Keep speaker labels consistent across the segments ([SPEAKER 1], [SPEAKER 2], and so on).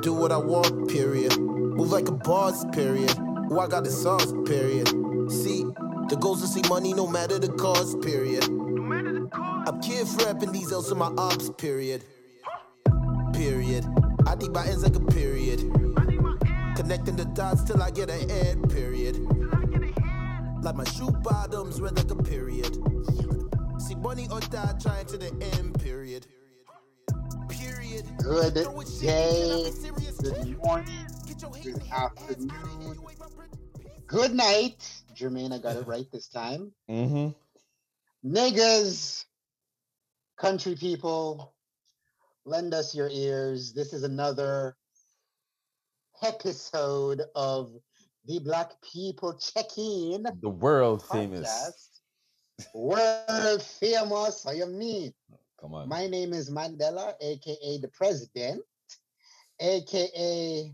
[SPEAKER 1] do what I want, period. Move like a boss, period. Oh, I got the sauce, period. See, the goals to see money no matter the cost, period. I'm kid frapping these L's in my ops, period. Period. I need my ends like a period. Connecting the dots till I get an end, period. Like my shoe bottoms red like a period. See money or die trying to the end, period. Period.
[SPEAKER 2] Good day, good morning, good afternoon, good night. Jermaine, I got it right this time.
[SPEAKER 3] Mm-hmm.
[SPEAKER 2] Niggas, country people, lend us your ears. This is another episode of the Black People Check-In
[SPEAKER 3] The world famous.
[SPEAKER 2] World famous. I am me.
[SPEAKER 3] Come on.
[SPEAKER 2] My name is Mandela, aka the President, aka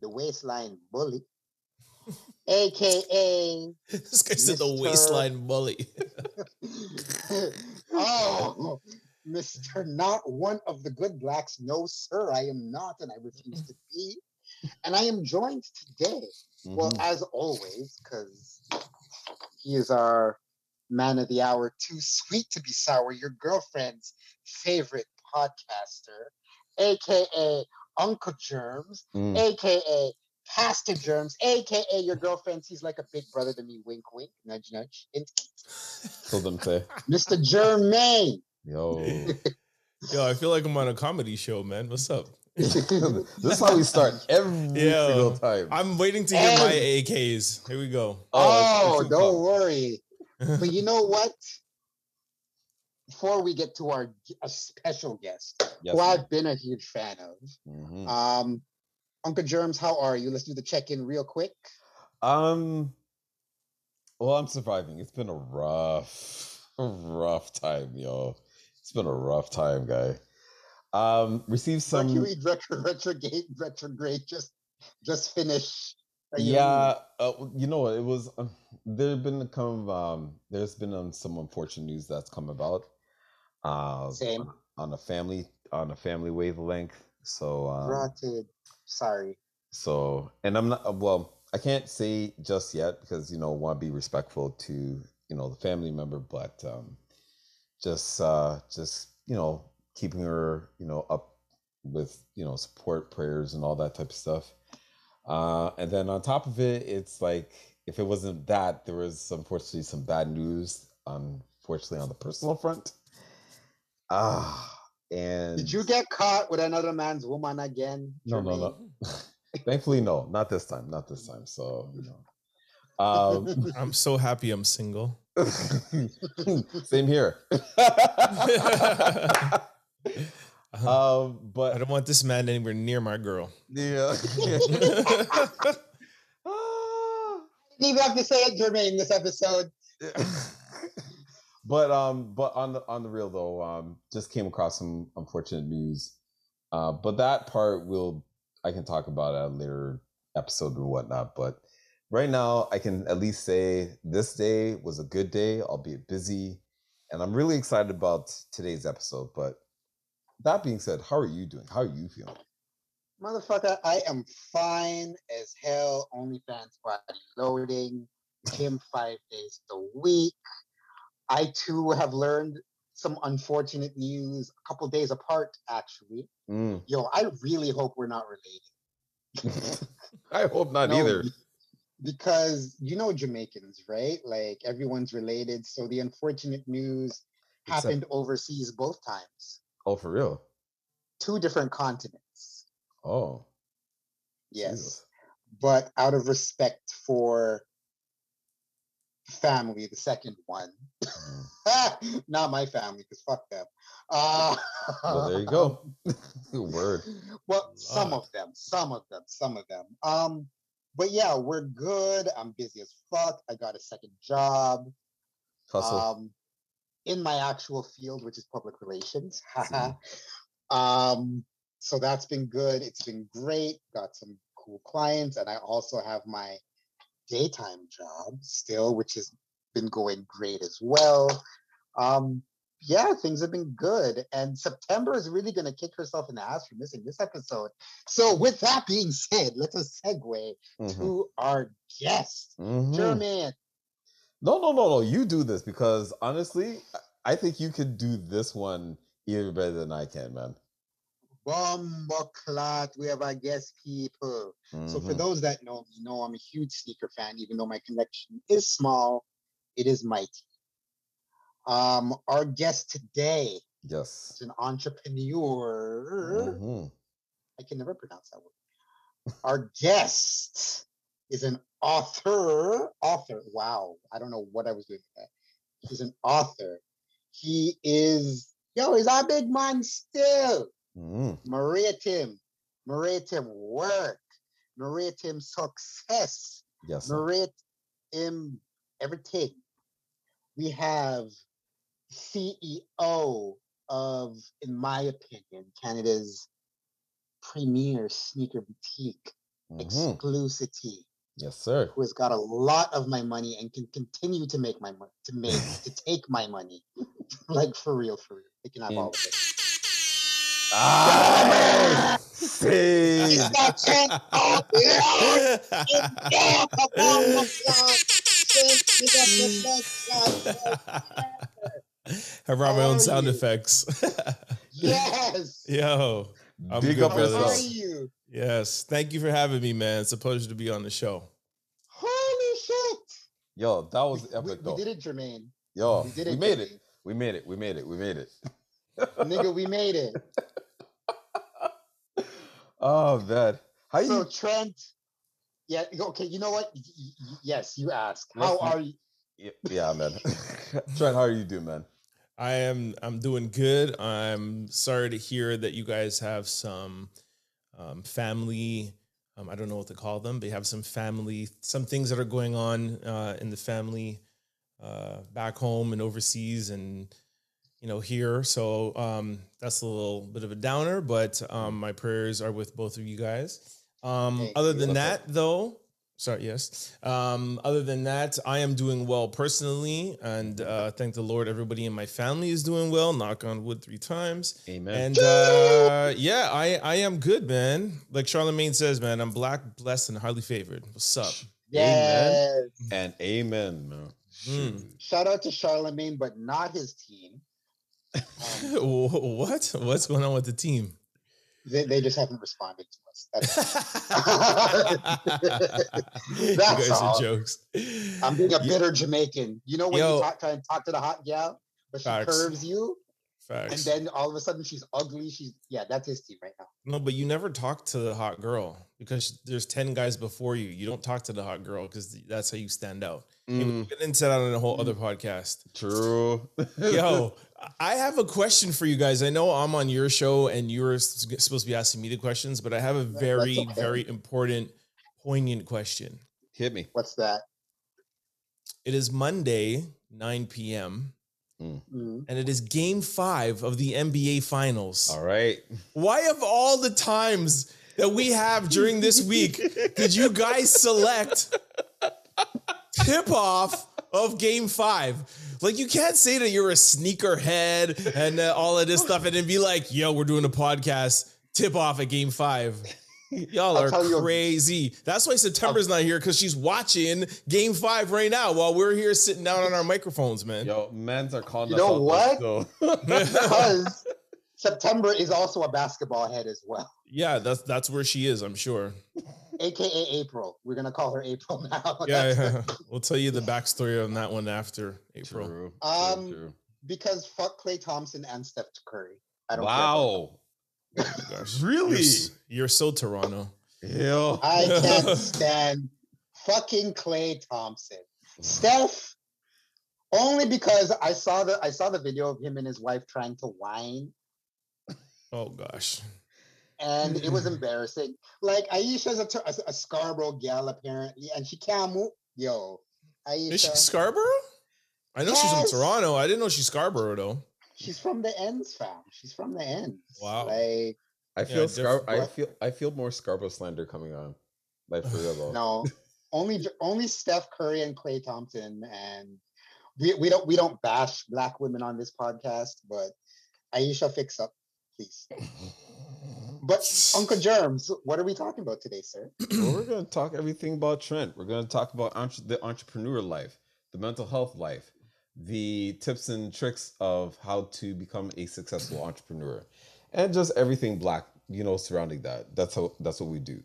[SPEAKER 2] the Waistline Bully, aka
[SPEAKER 4] This guy said the waistline bully.
[SPEAKER 2] oh, Mr. Not one of the good blacks. No, sir, I am not, and I refuse to be. And I am joined today, well,
[SPEAKER 3] Mhm.
[SPEAKER 2] as always, because he is our man of the hour, too sweet to be sour, your girlfriend's favorite podcaster, aka Uncle Germs,
[SPEAKER 3] Mm.
[SPEAKER 2] aka Pastor Germs, aka your girlfriend. He's like a big brother to me. Wink, wink, nudge, nudge. hint,
[SPEAKER 3] Told them to.
[SPEAKER 2] Mr. Germain.
[SPEAKER 3] Yo.
[SPEAKER 4] Yo, I feel like I'm on a comedy show, man. What's up?
[SPEAKER 3] this is how we start every
[SPEAKER 4] Yeah.
[SPEAKER 3] single time.
[SPEAKER 4] I'm waiting to hear my AKs. Here we go.
[SPEAKER 2] Oh,
[SPEAKER 3] it's- it's
[SPEAKER 2] don't
[SPEAKER 3] fun.
[SPEAKER 2] worry. But you know what? Before we get to our special guest,
[SPEAKER 3] Yes,
[SPEAKER 2] who
[SPEAKER 3] man.
[SPEAKER 2] I've been a huge fan of,
[SPEAKER 3] Mhm.
[SPEAKER 2] um, Uncle Germs, how are you? Let's do the check-in real quick.
[SPEAKER 3] Um. Well, I'm surviving. It's been a rough, rough time, yo. It's been a rough time, guy. Um, received some.
[SPEAKER 2] Mercury retro, retrograde, retrograde just just finished.
[SPEAKER 3] Yeah, uh, you know? It was um, there have been come um there's been um, some unfortunate news that's come about uh
[SPEAKER 2] Same.
[SPEAKER 3] on, a family on a family wavelength. So um,
[SPEAKER 2] Rotted. Sorry.
[SPEAKER 3] so and I'm not uh, well. I can't say just yet because you know want to be respectful to you know the family member, but um just uh just you know keeping her you know up with you know support prayers and all that type of stuff. Uh, and then on top of it, it's like if it wasn't that, there was unfortunately some bad news. Unfortunately, on the personal front. Ah, and
[SPEAKER 2] Did you get caught with another man's woman again?
[SPEAKER 3] no, no,
[SPEAKER 2] Jermaine?
[SPEAKER 3] no. Thankfully, no, not this time, not this time. So you know, um,
[SPEAKER 4] I'm so happy I'm single.
[SPEAKER 3] same here. Um,
[SPEAKER 4] I don't want this man anywhere near my girl.
[SPEAKER 3] yeah. Ah.
[SPEAKER 2] Didn't even have to say it, Jermaine, this episode.
[SPEAKER 3] But um but on the on the real though um just came across some unfortunate news. Uh but that part will i can talk about at a later episode or whatnot. But right now i can at least say this day was a good day albeit busy. And i'm really excited about today's episode. But that being said how are you doing? How are you feeling?
[SPEAKER 2] Motherfucker, I am fine as hell. OnlyFans body loading, gym five days a week. I too have learned some unfortunate news a couple days apart, actually.
[SPEAKER 3] Mm.
[SPEAKER 2] Yo, I really hope we're not related.
[SPEAKER 3] i hope not
[SPEAKER 2] No,
[SPEAKER 3] either
[SPEAKER 2] Because you know Jamaicans, right? Like everyone's related. So the unfortunate news
[SPEAKER 3] Except-
[SPEAKER 2] happened overseas both times,
[SPEAKER 3] oh for real
[SPEAKER 2] two different continents.
[SPEAKER 3] oh
[SPEAKER 2] Yes. But out of respect for family, the second one,
[SPEAKER 3] Mm.
[SPEAKER 2] not my family, because fuck them. Uh,
[SPEAKER 3] well there you go word
[SPEAKER 2] well, some of them, some of them, some of them. Um, but yeah, we're good. I'm busy as fuck. I got a second job.
[SPEAKER 3] hustle
[SPEAKER 2] Um, in my actual field, which is public relations. Um, so that's been good. It's been great. Got some cool clients, and I also have my daytime job still, which has been going great as well. Um, yeah, things have been good. And September is really going to kick herself in the ass for missing this episode. So, with that being said, let us segue
[SPEAKER 3] Mhm.
[SPEAKER 2] to our guest,
[SPEAKER 3] Mhm.
[SPEAKER 2] Jermaine.
[SPEAKER 3] No, no, no, no. You do this because honestly, I- I think you could do this one even better than I can, man.
[SPEAKER 2] Bomboclat. We have our guest people. So, for
[SPEAKER 3] Mhm.
[SPEAKER 2] those that know me, know I'm a huge sneaker fan, even though my connection is small, it is mighty. Um, our guest today
[SPEAKER 3] yes.
[SPEAKER 2] is an entrepreneur.
[SPEAKER 3] Mhm.
[SPEAKER 2] I can never pronounce that word. Our guest is an author. Author. Wow. I don't know what I was doing with that. He's an author. He is, yo, he's our big man still.
[SPEAKER 3] Mhm.
[SPEAKER 2] Maria Tim. Maria Tim work. Maria Tim success.
[SPEAKER 3] Yes.
[SPEAKER 2] Maria Tim everything. We have CEO of, in my opinion, Canada's premier sneaker boutique,
[SPEAKER 3] Mhm.
[SPEAKER 2] Exclucity,
[SPEAKER 3] Yes, sir.
[SPEAKER 2] who has got a lot of my money and can continue to make my money, to make, to take my money. like for real, for real. They can have all of it.
[SPEAKER 3] Ah, see.
[SPEAKER 2] It's not chance. Yeah. Yeah, come on, my God. Thank you, that's the best God.
[SPEAKER 4] I brought my own sound
[SPEAKER 2] you?
[SPEAKER 4] effects.
[SPEAKER 2] Yes.
[SPEAKER 4] Yo, I'm
[SPEAKER 3] Big
[SPEAKER 4] good,
[SPEAKER 3] up
[SPEAKER 2] How are
[SPEAKER 3] yourself.
[SPEAKER 2] you?
[SPEAKER 4] yes. Thank you for having me, man. It's a pleasure to be on the show.
[SPEAKER 2] Holy shit.
[SPEAKER 3] Yo, that was
[SPEAKER 2] We,
[SPEAKER 3] epic
[SPEAKER 2] we
[SPEAKER 3] though.
[SPEAKER 2] did it, Jermaine.
[SPEAKER 3] Yo,
[SPEAKER 2] we did it,
[SPEAKER 3] we
[SPEAKER 2] it.
[SPEAKER 3] made it. We made it. We made it. We made it.
[SPEAKER 2] Nigga, we made it.
[SPEAKER 3] Oh man, how you?
[SPEAKER 2] So Trent, yeah, okay. You know what? Y- y- y- Yes, you ask. How
[SPEAKER 3] Let's-
[SPEAKER 2] are you?
[SPEAKER 3] Yeah, yeah, man. Trent, how are you doing, man?
[SPEAKER 4] I am I'm doing good. I'm sorry to hear that you guys have some um, family. Um, I don't know what to call them. They have some family, some things that are going on uh, in the family uh, back home and overseas, and you know here. So um, that's a little bit of a downer, but um, my prayers are with both of you guys. Um,
[SPEAKER 2] Thank
[SPEAKER 4] other than
[SPEAKER 3] That's
[SPEAKER 4] that, though, sorry, yes. Um, other than that, I am doing well personally, and uh, thank the Lord, everybody in my family is doing well. Knock on wood three times.
[SPEAKER 3] Amen.
[SPEAKER 4] And uh, yeah, I I am good, man. Like Charlemagne says, man, I'm black, blessed, and highly favored. What's up?
[SPEAKER 2] Yes.
[SPEAKER 3] and amen.
[SPEAKER 4] Mm.
[SPEAKER 3] Shoot.
[SPEAKER 2] Shout out to Charlemagne, but not his team. Um,
[SPEAKER 4] what? What's going on with the team?
[SPEAKER 2] they, they just haven't responded to us. That's,
[SPEAKER 4] you
[SPEAKER 2] That's
[SPEAKER 4] guys
[SPEAKER 2] all.
[SPEAKER 4] are jokes.
[SPEAKER 2] I'm being a
[SPEAKER 4] Yeah,
[SPEAKER 2] bitter Jamaican. You know when
[SPEAKER 4] Yo.
[SPEAKER 2] you talk, try and talk to the hot gal, but she
[SPEAKER 4] Facts.
[SPEAKER 2] curves you, and then all of a sudden she's ugly. She's yeah, that's his team right now.
[SPEAKER 4] No, but you never talk to the hot girl because there's 10 guys before you. You don't talk to the hot girl because that's how you stand out. And we
[SPEAKER 3] Mm,
[SPEAKER 4] get into that on a whole other podcast.
[SPEAKER 3] true.
[SPEAKER 4] Yo, I have a question for you guys. I know I'm on your show and you're supposed to be asking me the questions, but I have a very,
[SPEAKER 2] okay.
[SPEAKER 4] very important, poignant question.
[SPEAKER 3] hit me.
[SPEAKER 2] What's that?
[SPEAKER 4] It is Monday, 9 p.m.,
[SPEAKER 2] Mm.
[SPEAKER 4] and it is game five of the NBA Finals.
[SPEAKER 3] All right.
[SPEAKER 4] Why, of all the times that we have during this week, did you guys select tip off of game five? Like, you can't say that you're a sneakerhead and uh, all of this stuff and then be like, yo, we're doing a podcast, tip off at game five. Y'all are
[SPEAKER 2] tell you-
[SPEAKER 4] crazy. That's why September's not here because she's watching game five right now while we're here sitting down on our microphones, man.
[SPEAKER 3] Yo, men's are calling
[SPEAKER 2] You
[SPEAKER 3] us
[SPEAKER 2] know
[SPEAKER 3] out,
[SPEAKER 2] what?
[SPEAKER 3] though,
[SPEAKER 2] Because September is also a basketball head as well,
[SPEAKER 4] yeah, that's that's where she is, I'm sure.
[SPEAKER 2] Aka April. We're gonna call her April now.
[SPEAKER 4] Yeah, yeah. we'll tell you the backstory on that one after April.
[SPEAKER 3] True. true,
[SPEAKER 2] Um,
[SPEAKER 3] true.
[SPEAKER 2] Because fuck Klay Thompson and Steph Curry. I don't care.
[SPEAKER 3] Wow.
[SPEAKER 4] Oh.
[SPEAKER 3] Really?
[SPEAKER 4] You're, you're so Toronto.
[SPEAKER 3] Yo.
[SPEAKER 2] I can't stand fucking Klay Thompson. Steph, only because I saw the I saw the video of him and his wife trying to whine,
[SPEAKER 4] Oh gosh.
[SPEAKER 2] And it was mm. embarrassing. Like Ayesha's a, a, a Scarborough gal apparently, and she can't move. Yo,
[SPEAKER 4] Is she Scarborough? I know she's from Toronto. I didn't know she's Scarborough though.
[SPEAKER 2] she's from the ends, fam. She's from the ends.
[SPEAKER 4] Wow.
[SPEAKER 2] Like
[SPEAKER 3] I feel Scar- I feel I feel more Scarborough slander coming on. Like for real though.
[SPEAKER 2] no, only only Steph Curry and Klay Thompson and we, we don't we don't bash black women on this podcast, but Aisha, fix up, please. But Uncle Germs, what are we talking about today, sir?
[SPEAKER 3] well, we're going to talk everything about Trent. We're going to talk about entre- the entrepreneur life, the mental health life, the tips and tricks of how to become a successful entrepreneur, and just everything black, you know, surrounding that. That's how that's what we do.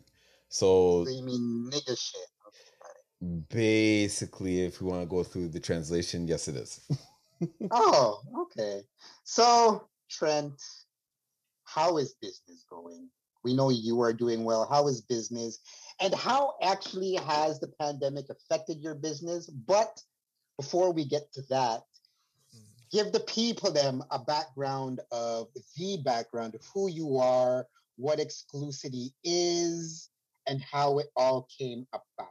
[SPEAKER 3] So
[SPEAKER 2] So you mean nigga shit?
[SPEAKER 3] basically, if we want to go through the translation, yes, it is.
[SPEAKER 2] Oh, okay. So Trent, how is business going? We know you are doing well. How is business? And how actually has the pandemic affected your business? But before we get to that, give the people them a background of the background of who you are, what Exclucity is, and how it all came about.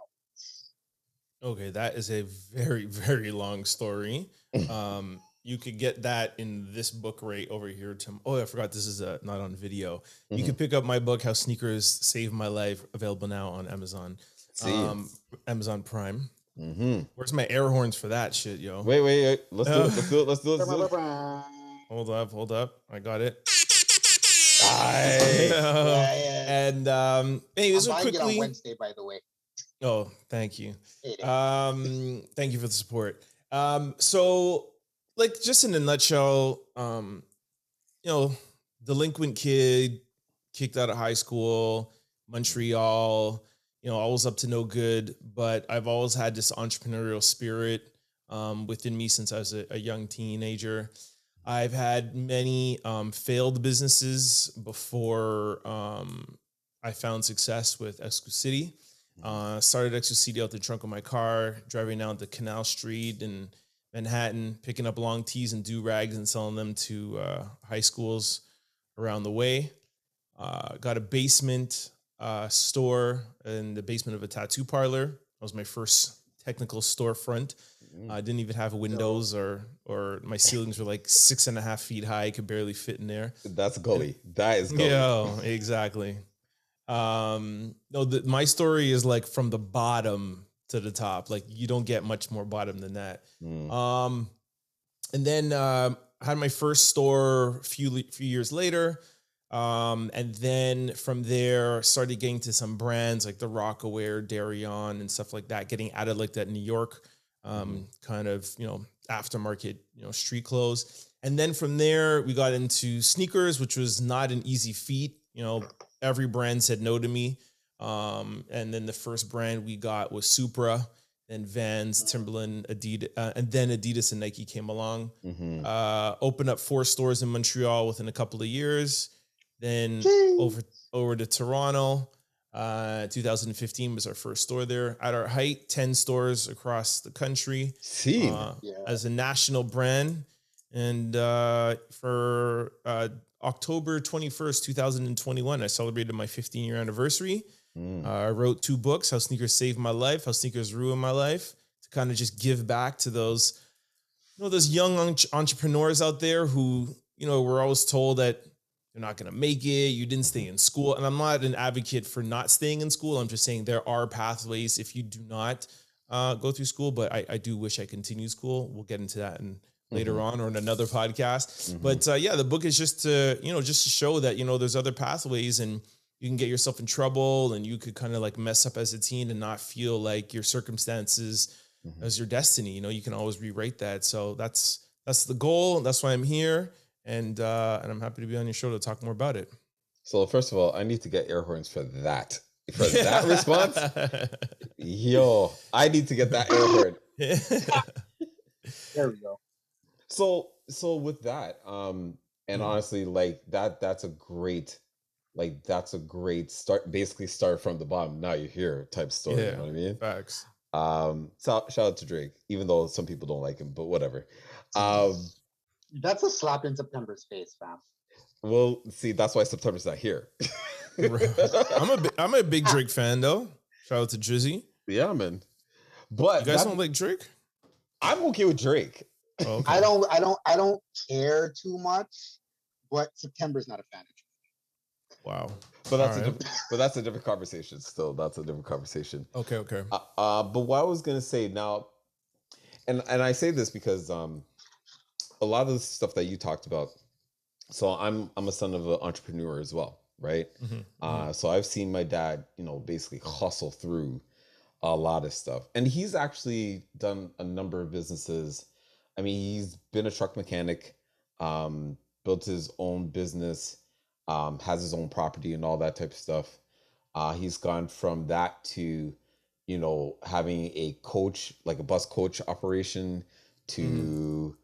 [SPEAKER 4] Okay, that is a very, very long story. Um, you could get that in this book right over here. To oh, I forgot this is uh, not on video. You
[SPEAKER 3] Mhm.
[SPEAKER 4] can pick up my book, "How Sneakers Saved My Life," available now on Amazon,
[SPEAKER 3] See,
[SPEAKER 4] um, Amazon Prime.
[SPEAKER 3] hmm
[SPEAKER 4] Where's my air horns for that shit, yo?
[SPEAKER 3] wait, wait, wait. Let's do it. Let's do it. Let's do it. Let's do it.
[SPEAKER 4] Hold up, hold up. I got it.
[SPEAKER 3] Aye.
[SPEAKER 2] Yeah, yeah.
[SPEAKER 4] and um, anyways,
[SPEAKER 2] I'm
[SPEAKER 4] so
[SPEAKER 2] buying on
[SPEAKER 4] quickly.
[SPEAKER 2] Wednesday, by the way.
[SPEAKER 4] Oh, thank you. Um, thank you for the support. Um, so like just in a nutshell, um, you know, delinquent kid, kicked out of high school, Montreal, you know, always up to no good, but I've always had this entrepreneurial spirit um, within me since I was a, a young teenager. I've had many um, failed businesses before um, I found success with Exclucity. Uh, started Exclucity out the trunk of my car, driving down the Canal Street in Manhattan, picking up long tees and do rags and selling them to uh, high schools around the way. Uh, got a basement uh, store in the basement of a tattoo parlor. That was my first technical storefront.
[SPEAKER 3] Mm.
[SPEAKER 4] I didn't even have windows or or my ceilings were like six and a half feet high. I could barely fit in there.
[SPEAKER 3] That's gully. That is gully.
[SPEAKER 4] Yeah, exactly. Um, no, the, my story is like from the bottom to the top. Like you don't get much more bottom than that.
[SPEAKER 3] Mm.
[SPEAKER 4] Um, and then uh, had my first store a few few years later. Um, and then from there, started getting to some brands like the Rocawear, Darion, and stuff like that. Getting added like that New York um, kind of you know aftermarket you know street clothes. And then from there, we got into sneakers, which was not an easy feat. You know, every brand said no to me. Um, and then the first brand we got was Supra, then Vans, Timberland, Adidas, uh, and then Adidas and Nike came along.
[SPEAKER 3] Mhm.
[SPEAKER 4] Uh, opened up four stores in Montreal within a couple of years. Then
[SPEAKER 2] Jeez.
[SPEAKER 4] over over to Toronto. Uh, 2015 was our first store there. At our height, 10 stores across the country
[SPEAKER 3] See,
[SPEAKER 4] uh,
[SPEAKER 2] Yeah.
[SPEAKER 4] as a national brand. And uh, for uh, October 21st, 2021, I celebrated my 15 year anniversary.
[SPEAKER 3] Mm.
[SPEAKER 4] Uh, I wrote two books How Sneakers Saved My Life, How Sneakers Ruined My Life, to kind of just give back to those, you know, those young entre- entrepreneurs out there who, you know, were always told that you're not going to make it, you didn't stay in school. And I'm not an advocate for not staying in school. I'm just saying there are pathways if you do not uh, go through school, but I, I do wish I continued school. We'll get into that in, later
[SPEAKER 3] Mhm.
[SPEAKER 4] on or in another podcast.
[SPEAKER 3] Mhm.
[SPEAKER 4] But uh, yeah, the book is just to, you know, just to show that, you know, there's other pathways and you can get yourself in trouble and you could kind of like mess up as a teen and not feel like your circumstances
[SPEAKER 3] Mhm.
[SPEAKER 4] as your destiny. You know, you can always rewrite that. So that's that's the goal. That's why I'm here. And uh and I'm happy to be on your show to talk more about it.
[SPEAKER 3] So first of all, I need to get air horns for that. For that response, yo, I need to get that air horn.
[SPEAKER 2] There we go.
[SPEAKER 3] So so with that, um, and
[SPEAKER 4] Mhm.
[SPEAKER 3] honestly, like that that's a great like that's a great start basically start from the bottom. Now you're here type story. You know what I mean?
[SPEAKER 4] Facts.
[SPEAKER 3] Um so shout out to Drake, even though some people don't like him, but whatever. Um
[SPEAKER 2] That's a slap in September's face, fam.
[SPEAKER 3] well see that's why September's not here.
[SPEAKER 4] I'm a bi- I'm a big Drake fan though. Shout out to Drizzy.
[SPEAKER 3] yeah, man. But
[SPEAKER 4] You guys
[SPEAKER 3] that-
[SPEAKER 4] don't like Drake?
[SPEAKER 3] I'm okay with Drake.
[SPEAKER 4] Oh, okay.
[SPEAKER 2] I don't I don't I don't care too much, but September's not a fan of Drake.
[SPEAKER 4] Wow.
[SPEAKER 3] But that's a different, but that's a different conversation. Still, that's a different conversation.
[SPEAKER 4] Okay, okay.
[SPEAKER 3] Uh, uh, but what I was gonna say now, and and I say this because um, a lot of the stuff that you talked about. So I'm I'm a son of an entrepreneur as well, right?
[SPEAKER 4] Mhm,
[SPEAKER 3] Uh, so I've seen my dad, you know, basically hustle through a lot of stuff, and he's actually done a number of businesses. I mean, he's been a truck mechanic, um, built his own business, um, has his own property and all that type of stuff. Uh, he's gone from that to, you know, having a coach, like a bus coach operation, to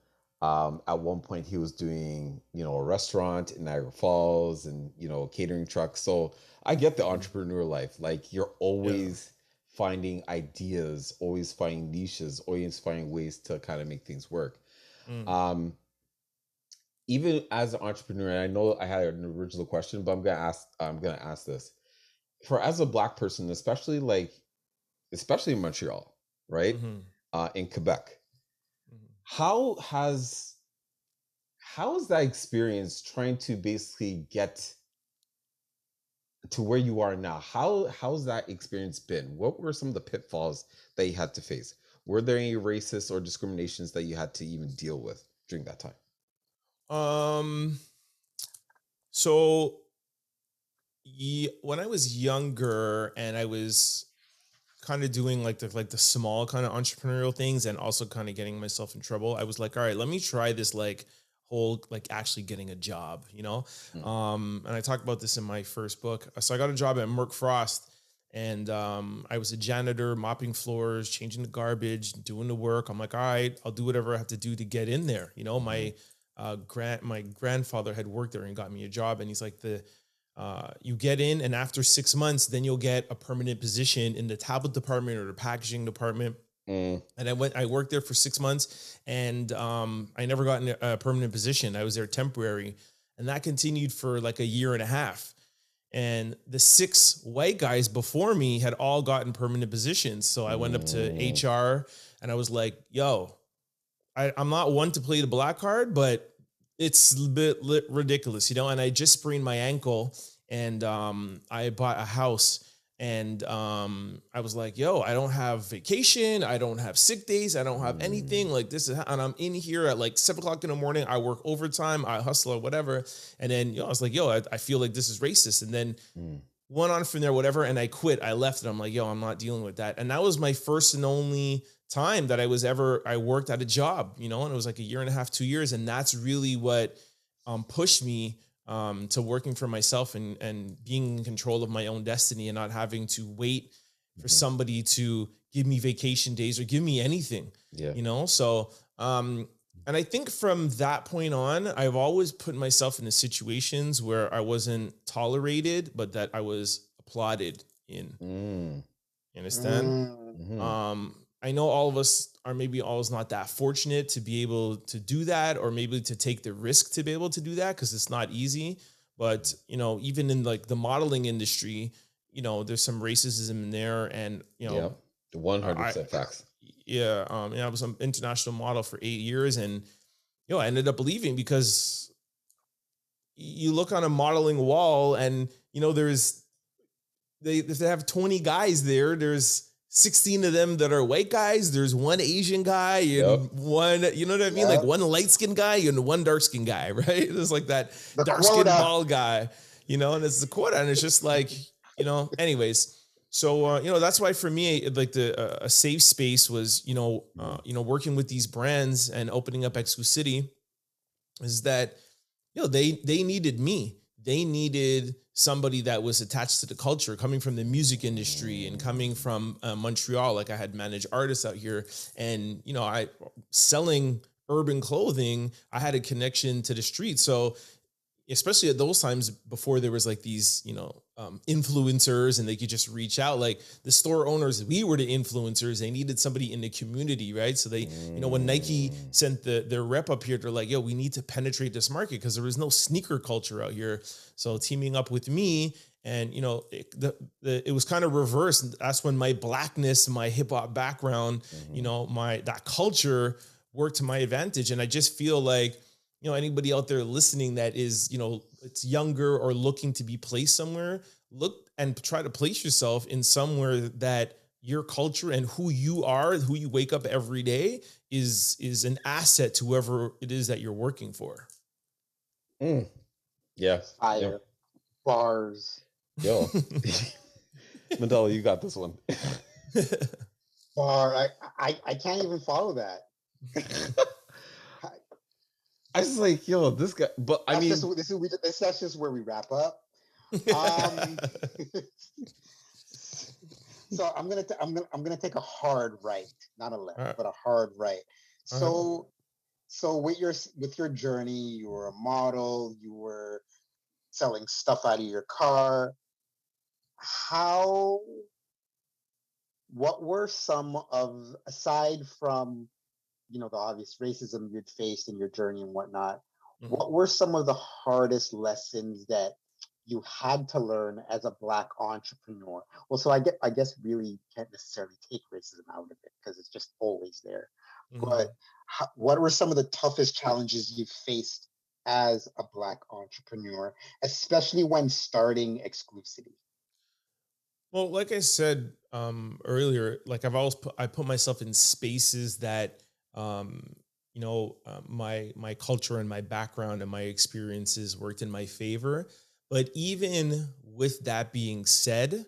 [SPEAKER 3] um, at one point he was doing, you know, a restaurant in Niagara Falls and, you know, catering trucks. So I get the entrepreneur life. Like you're always finding ideas, always finding niches, always finding ways to kind of make things work.
[SPEAKER 4] Mm.
[SPEAKER 3] Um, even as an entrepreneur, and I know I had an original question, but I'm gonna ask. I'm gonna ask this for as a black person, especially like, especially in Montreal, right?
[SPEAKER 4] Mhm.
[SPEAKER 3] Uh, in Quebec,
[SPEAKER 4] Mhm.
[SPEAKER 3] how has how is that experience trying to basically get to where you are now? How how's that experience been? What were some of the pitfalls that you had to face? Were there any racist or discriminations that you had to even deal with during that time?
[SPEAKER 4] Um. So, when I was younger, and I was kind of doing like the like the small kind of entrepreneurial things, and also kind of getting myself in trouble, I was like, all right, let me try this like whole like actually getting a job, you know.
[SPEAKER 3] Mm.
[SPEAKER 4] Um, and I talked about this in my first book. So I got a job at Merck Frosst. And um, I was a janitor, mopping floors, changing the garbage, doing the work. I'm like, all right, I'll do whatever I have to do to get in there. You know, my uh, grand my grandfather had worked there and got me a job, and he's like the uh, you get in, and after six months, then you'll get a permanent position in the tablet department or the packaging department.
[SPEAKER 3] Mm,
[SPEAKER 4] And I went, I worked there for six months, and um, I never got a permanent position. I was there temporary, and that continued for like a year and a half. And the six white guys before me had all gotten permanent positions. So I went up to
[SPEAKER 3] Mm.
[SPEAKER 4] HR, and I was like, "Yo, I, I'm not one to play the black card, but it's a bit ridiculous, you know. And I just sprained my ankle, and um, I bought a house, and um, I was like, "Yo, I don't have vacation, I don't have sick days, I don't have anything like this." Is and I'm in here at like seven o'clock in the morning. I work overtime, I hustle or whatever, and then you know, I was like, "Yo, I, I feel like this is racist," and then
[SPEAKER 3] mm,
[SPEAKER 4] went on from there, whatever, and I quit. I left, and I'm like, "Yo, I'm not dealing with that." And that was my first and only time that I was ever I worked at a job, you know, and it was like a year and a half, two years, and that's really what um, pushed me um, to working for myself and and being in control of my own destiny and not having to wait for
[SPEAKER 3] Mhm.
[SPEAKER 4] somebody to give me vacation days or give me anything,
[SPEAKER 3] yeah.
[SPEAKER 4] you know. So, um, and I think from that point on, I've always put myself in the situations where I wasn't tolerated, but that I was applauded in.
[SPEAKER 3] Mm,
[SPEAKER 4] You understand?
[SPEAKER 2] Mm.
[SPEAKER 3] mhm.
[SPEAKER 4] Um, I know all of us are maybe always not that fortunate to be able to do that, or maybe to take the risk to be able to do that because it's not easy. But you know, even in like the modeling industry, you know, there's some racism in there, and you know,
[SPEAKER 3] yeah. One hundred percent facts.
[SPEAKER 4] yeah, um, and I was an international model for eight years, and you know, I ended up leaving because you look on a modeling wall, and you know, there's they if they have twenty guys there, there's sixteen of them that are white guys. There's one Asian guy and
[SPEAKER 3] Yep.
[SPEAKER 4] one, you know what I mean, like one light skinned guy and one dark skinned guy, right? It's like that
[SPEAKER 2] The
[SPEAKER 4] dark skinned bald guy, you know, and it's the quota, and it's just like, you know, anyways. So uh, you know that's why for me, like the uh, a safe space was, you know, uh, you know, working with these brands and opening up Exclucity, is that you know they they needed me. They needed somebody that was attached to the culture, coming from the music industry and coming from uh, Montreal. Like I had managed artists out here, and you know, I selling urban clothing. I had a connection to the street, so especially at those times before there was like these you know um, influencers and they could just reach out like the store owners we were the influencers. They needed somebody in the community right? So they you know when nike
[SPEAKER 3] Mm.
[SPEAKER 4] sent the their rep up here they're like yo we need to penetrate this market because there was no sneaker culture out here. So teaming up with me and you know it, the, the, it was kind of reversed. That's when my blackness my hip-hop background
[SPEAKER 3] Mhm.
[SPEAKER 4] you know my that culture worked to my advantage. And i just feel like you know anybody out there listening that is you know it's younger or looking to be placed somewhere look and try to place yourself in somewhere that your culture and who you are who you wake up every day is is an asset to whoever it is that you're working for.
[SPEAKER 3] Mm. Yeah.
[SPEAKER 2] Fire. Bars.
[SPEAKER 3] Yo. Mandela, you got this one.
[SPEAKER 2] Bar. I, I I can't even follow that.
[SPEAKER 3] I was like, yo, this guy. But I
[SPEAKER 2] That's
[SPEAKER 3] mean,
[SPEAKER 2] just, this is we, this, that's just where we wrap up. Um, so I'm gonna t- I'm gonna I'm gonna take a hard right, not a left,
[SPEAKER 4] Alright.
[SPEAKER 2] but a hard right.
[SPEAKER 4] Alright.
[SPEAKER 2] So so with your with your journey, you were a model, you were selling stuff out of your car. How what were some of aside from you know the obvious racism you'd faced in your journey and whatnot,
[SPEAKER 4] Mhm.
[SPEAKER 2] what were some of the hardest lessons that you had to learn as a black entrepreneur well so i get i guess really you can't necessarily take racism out of it because it's just always there
[SPEAKER 4] Mhm.
[SPEAKER 2] but ho- what were some of the toughest challenges you faced as a black entrepreneur especially when starting Exclucity
[SPEAKER 4] Well, like I said um, earlier, like I've always put, I put myself in spaces that um, you know uh, my my culture and my background and my experiences worked in my favor. But even with that being said,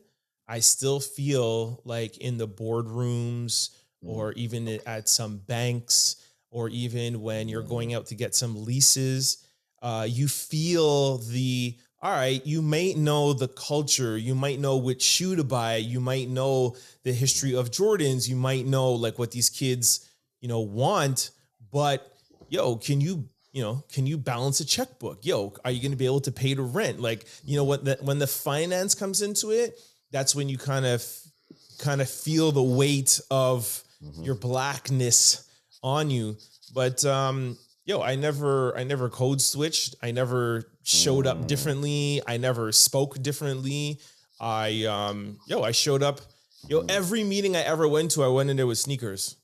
[SPEAKER 4] I still feel like in the boardrooms
[SPEAKER 3] Mhm.
[SPEAKER 4] or even at some banks or even when you're
[SPEAKER 3] Mhm.
[SPEAKER 4] going out to get some leases, uh, you feel the all right, you might know the culture, you might know which shoe to buy, you might know the history of Jordans, you might know like what these kids, you know, want, but yo, can you, you know, can you balance a checkbook? Yo, are you going to be able to pay the rent? Like, you know, when the, when the finance comes into it, that's when you kind of kind of feel the weight of
[SPEAKER 3] Mhm.
[SPEAKER 4] your blackness on you. But um, yo, I never I never code switched. I never showed up
[SPEAKER 3] Mm.
[SPEAKER 4] differently. I never spoke differently. I um yo, I showed up. Yo, every meeting I ever went to, I went in there with sneakers.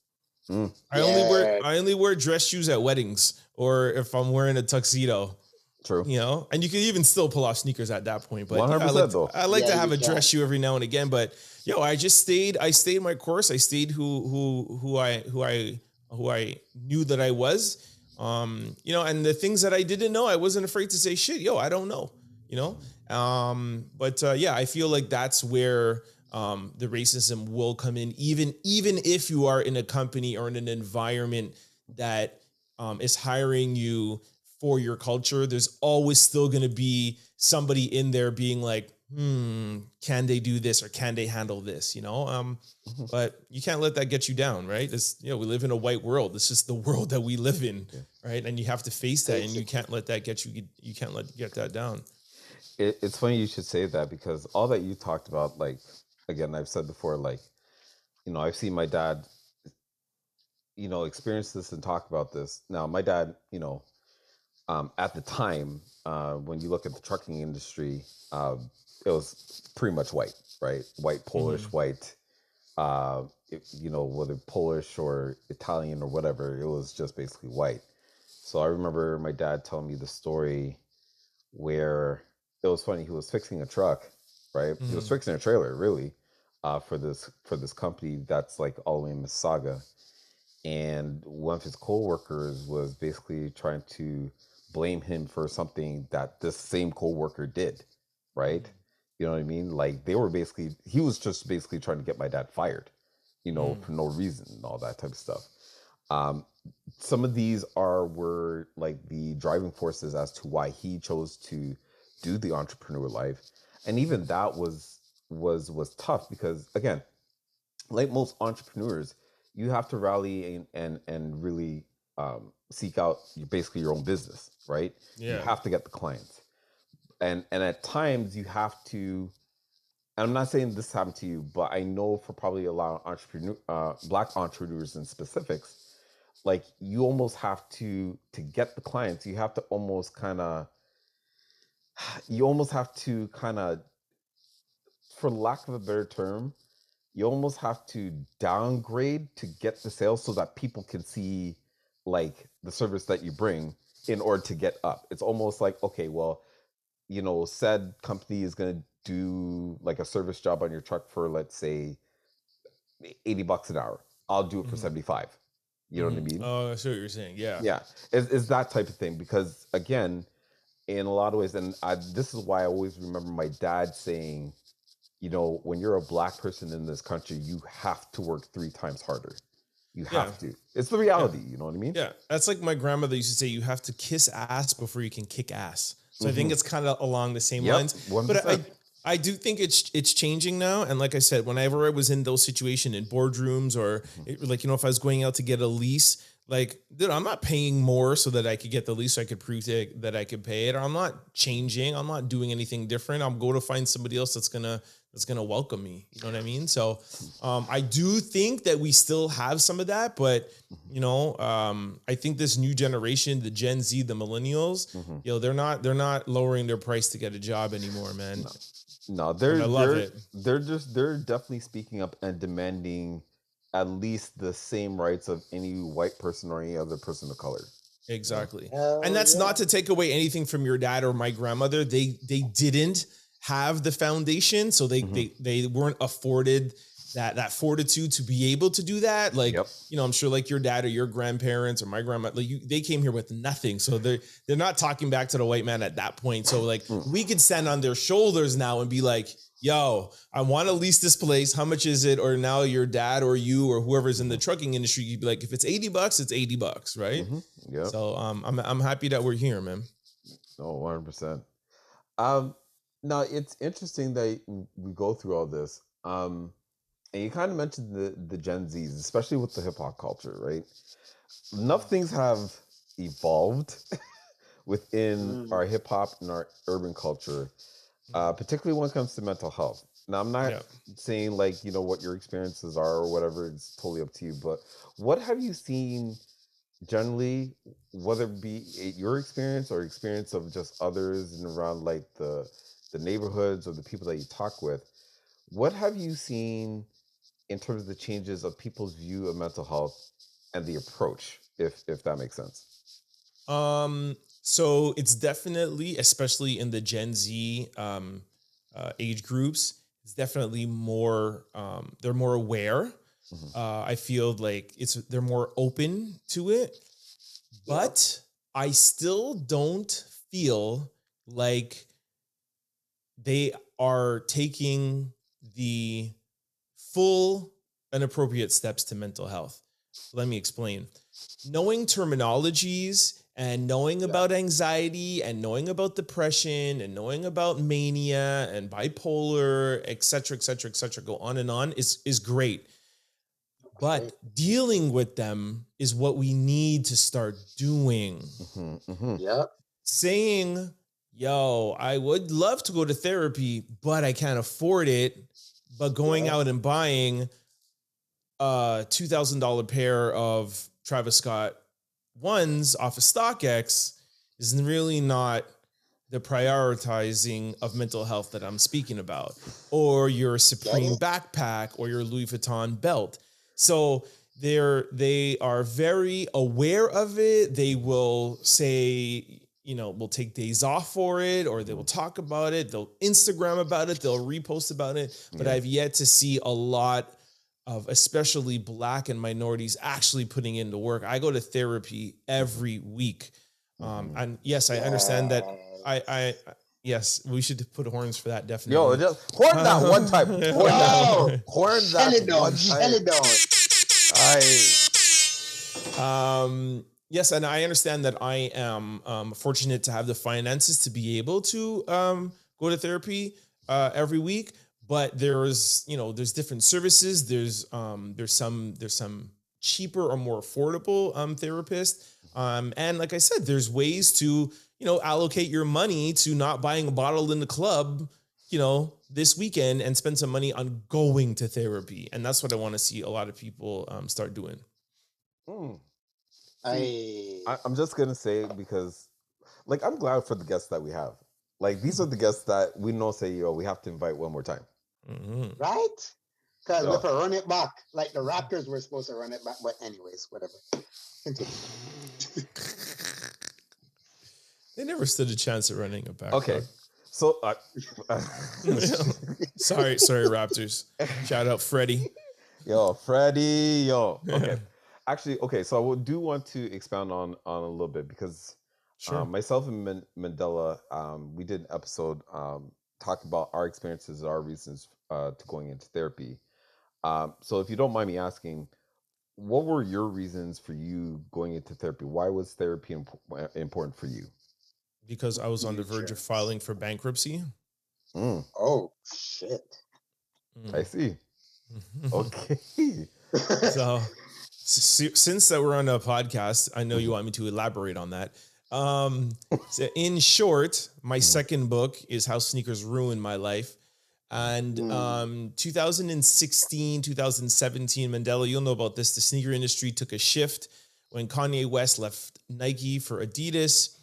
[SPEAKER 3] Mm.
[SPEAKER 4] I only wear I only wear dress shoes at weddings or if I'm wearing a tuxedo,
[SPEAKER 3] True.
[SPEAKER 4] you know. And you can even still pull off sneakers at that point. But yeah, I like,
[SPEAKER 3] though.
[SPEAKER 4] I like to have
[SPEAKER 2] you
[SPEAKER 4] a dress shoe every now and again. But yo, I just stayed. I stayed my course. I stayed who who who I who I who I knew that I was. Um, you know, and the things that I didn't know, I wasn't afraid to say shit. Yo, I don't know. You know. Um, but uh, yeah, I feel like that's where um, the racism will come in, even even if you are in a company or in an environment that um, is hiring you for your culture. There's always still going to be somebody in there being like, hmm, can they do this or can they handle this? You know, um,
[SPEAKER 3] Mhm.
[SPEAKER 4] but you can't let that get you down, right? It's you know we live in a white world. It's just the world that we live in,
[SPEAKER 3] Yeah.
[SPEAKER 4] right? And you have to face that, and you can't let that get you. You can't let get that down.
[SPEAKER 3] it, it's funny you should say that because all that you talked about, like again, I've said before, like you know, I've seen my dad, you know, experience this and talk about this. Now, my dad, you know, um, at the time, uh, when you look at the trucking industry, um, it was pretty much white, right? White, Polish, white. Uh, it, you know, whether Polish or Italian or whatever, it was just basically white. So I remember my dad telling me the story where it was funny. He was fixing a truck, right? He was fixing a trailer, really, uh, for this for this company that's like all the way in Mississauga. And one of his coworkers was basically trying to blame him for something that this same coworker did, right? You know what I mean? Like they were basically he was just basically trying to get my dad fired, you know,
[SPEAKER 4] Mm.
[SPEAKER 3] for no reason and all that type of stuff. Um, some of these are were like the driving forces as to why he chose to do the entrepreneur life and even that was was was tough because again like most entrepreneurs you have to rally and and, and really um, seek out your, basically your own business right
[SPEAKER 4] yeah.
[SPEAKER 3] you have to get the clients and and at times you have to and i'm not saying this happened to you but i know for probably a lot of entrepreneur uh, black entrepreneurs in specifics like you almost have to to get the clients you have to almost kind of you almost have to kind of for lack of a better term you almost have to downgrade to get the sales so that people can see like the service that you bring in order to get up it's almost like okay well you know said company is going to do like a service job on your truck for let's say 80 bucks an hour i'll do it for
[SPEAKER 4] Mhm.
[SPEAKER 3] 75 You know what I
[SPEAKER 4] Mhm.
[SPEAKER 3] mean?
[SPEAKER 4] Oh, I see what you're saying. Yeah.
[SPEAKER 3] yeah it's, it's that type of thing because again in a lot of ways and I, this is why i always remember my dad saying you know when you're a black person in this country you have to work three times harder you
[SPEAKER 4] Yeah.
[SPEAKER 3] have to it's the reality you know what i mean
[SPEAKER 4] Yeah, that's like my grandmother used to say. You have to kiss ass before you can kick ass. So I think mm-hmm. it's kind of along the same
[SPEAKER 3] Yep,
[SPEAKER 4] lines. But I, I do think it's it's changing now. And like I said, whenever I was in those situations in boardrooms or mm-hmm. it- like you know if I was going out to get a lease, like dude, I'm not paying more so that I could get the lease. So I could prove to, that I could pay it. I'm not changing. I'm not doing anything different. I'm going to find somebody else that's gonna that's gonna welcome me. You know what I mean? So um, I do think that we still have some of that, but you know, um, I think this new generation, the Gen Z, the millennials,
[SPEAKER 3] Mhm.
[SPEAKER 4] know, they're not they're not lowering their price to get a job anymore, man.
[SPEAKER 3] no they're
[SPEAKER 4] I love
[SPEAKER 3] they're,
[SPEAKER 4] it.
[SPEAKER 3] they're just they're definitely speaking up and demanding at least the same rights of any white person or any other person of color
[SPEAKER 4] Exactly.
[SPEAKER 2] Hell
[SPEAKER 4] and that's
[SPEAKER 2] yeah.
[SPEAKER 4] not to take away anything from your dad or my grandmother. They they didn't have the foundation, so they
[SPEAKER 3] Mhm.
[SPEAKER 4] they they weren't afforded that that fortitude to be able to do that. Like
[SPEAKER 3] Yep.
[SPEAKER 4] you know, I'm sure like your dad or your grandparents or my grandma, like you, they came here with nothing, so they're they're not talking back to the white man at that point. So like
[SPEAKER 3] Mm.
[SPEAKER 4] we could stand on their shoulders now and be like. Yo, I want to lease this place. How much is it? Or now your dad or you or whoever's in the trucking industry, you'd be like, if it's 80 bucks, it's 80 bucks, right?
[SPEAKER 3] Mhm. Yep.
[SPEAKER 4] So um, I'm I'm happy that we're here, man.
[SPEAKER 3] Oh, 100%. Um, now, it's interesting that we go through all this. Um, and you kind of mentioned the, the Gen Zs, especially with the hip hop culture, right? Enough things have evolved within
[SPEAKER 2] Mm.
[SPEAKER 3] our hip hop and our urban culture, uh, particularly when it comes to mental health. Now, I'm not
[SPEAKER 4] Yeah.
[SPEAKER 3] saying like, you know, what your experiences are or whatever, it's totally up to you, but what have you seen generally whether it be it your experience or experience of just others and around like the the neighborhoods or the people that you talk with what have you seen in terms of the changes of people's view of mental health and the approach if if that makes sense
[SPEAKER 4] Um, so it's definitely, especially in the Gen Z um, uh, age groups, it's definitely more. Um, they're more aware.
[SPEAKER 3] Mhm.
[SPEAKER 4] Uh, I feel like it's they're more open to it, but I still don't feel like they are taking the full and appropriate steps to mental health. Let me explain. Knowing terminologies and knowing about anxiety and knowing about depression and knowing about mania and bipolar, et cetera, et cetera, et cetera, go on and on is, is great. But dealing with them is what we need to start doing
[SPEAKER 3] hmm hmm
[SPEAKER 2] Yep.
[SPEAKER 4] saying, yo, I would love to go to therapy, but I can't afford it. But going
[SPEAKER 2] Yeah.
[SPEAKER 4] out and buying a $2,000 pair of Travis Scott ones off of StockX is really not the prioritizing of mental health that I'm speaking about, or your Supreme backpack or your Louis Vuitton belt. So they're they are very aware of it. They will say, you know, we'll take days off for it, or they will talk about it. They'll Instagram about it. They'll repost about it. But
[SPEAKER 3] Yeah.
[SPEAKER 4] I've yet to see a lot of especially black and minorities actually putting into work. I go to therapy every week. Um,
[SPEAKER 3] Mhm.
[SPEAKER 4] and yes, I understand that I, I, yes, we should put horns for that. Definitely.
[SPEAKER 3] yo just horn that one time horn
[SPEAKER 2] Yo!
[SPEAKER 3] that horn that
[SPEAKER 2] it
[SPEAKER 3] one
[SPEAKER 2] on. Tell it
[SPEAKER 3] time
[SPEAKER 2] on.
[SPEAKER 3] Aye.
[SPEAKER 4] Um, yes, and I understand that I am um, fortunate to have the finances to be able to um, go to therapy uh, every week. But there's, you know, there's different services. There's, um, there's some, there's some cheaper or more affordable um, therapists. Um, and like I said, there's ways to, you know, allocate your money to not buying a bottle in the club, you know, this weekend and spend some money on going to therapy. And that's what I want to see a lot of people um, start doing.
[SPEAKER 3] Mm.
[SPEAKER 2] I,
[SPEAKER 3] I, I'm just gonna say because, like, I'm glad for the guests that we have. Like, these are the guests that we know say, yo, we have to invite one more time.
[SPEAKER 4] Mhm.
[SPEAKER 2] right? Because
[SPEAKER 3] Yeah.
[SPEAKER 2] if I run it back, like the Raptors were supposed to run it back, but anyways, whatever.
[SPEAKER 4] They never stood a chance at running it back.
[SPEAKER 3] Okay, so uh,
[SPEAKER 4] sorry, sorry, Raptors. Shout out Freddie.
[SPEAKER 3] yo, Freddie, yo, okay. Actually, okay, so I do want to expound on on a little bit because
[SPEAKER 4] Sure.
[SPEAKER 3] um, myself and Man- Mandela, um, we did an episode um, talking about our experiences, our reasons uh, to going into therapy. Um, so, if you don't mind me asking, what were your reasons for you going into therapy? Why was therapy imp- important for you?
[SPEAKER 4] because I was on the verge of filing for bankruptcy.
[SPEAKER 3] Mm,
[SPEAKER 2] Oh shit.
[SPEAKER 4] Mm.
[SPEAKER 3] I see. Okay.
[SPEAKER 4] so s- since that we're on a podcast i know you want me to elaborate on that um so in short my second book is how sneakers ruined my life and
[SPEAKER 2] Mm.
[SPEAKER 4] um 2016 2017 mandela you'll know about this the sneaker industry took a shift when kanye west left nike for adidas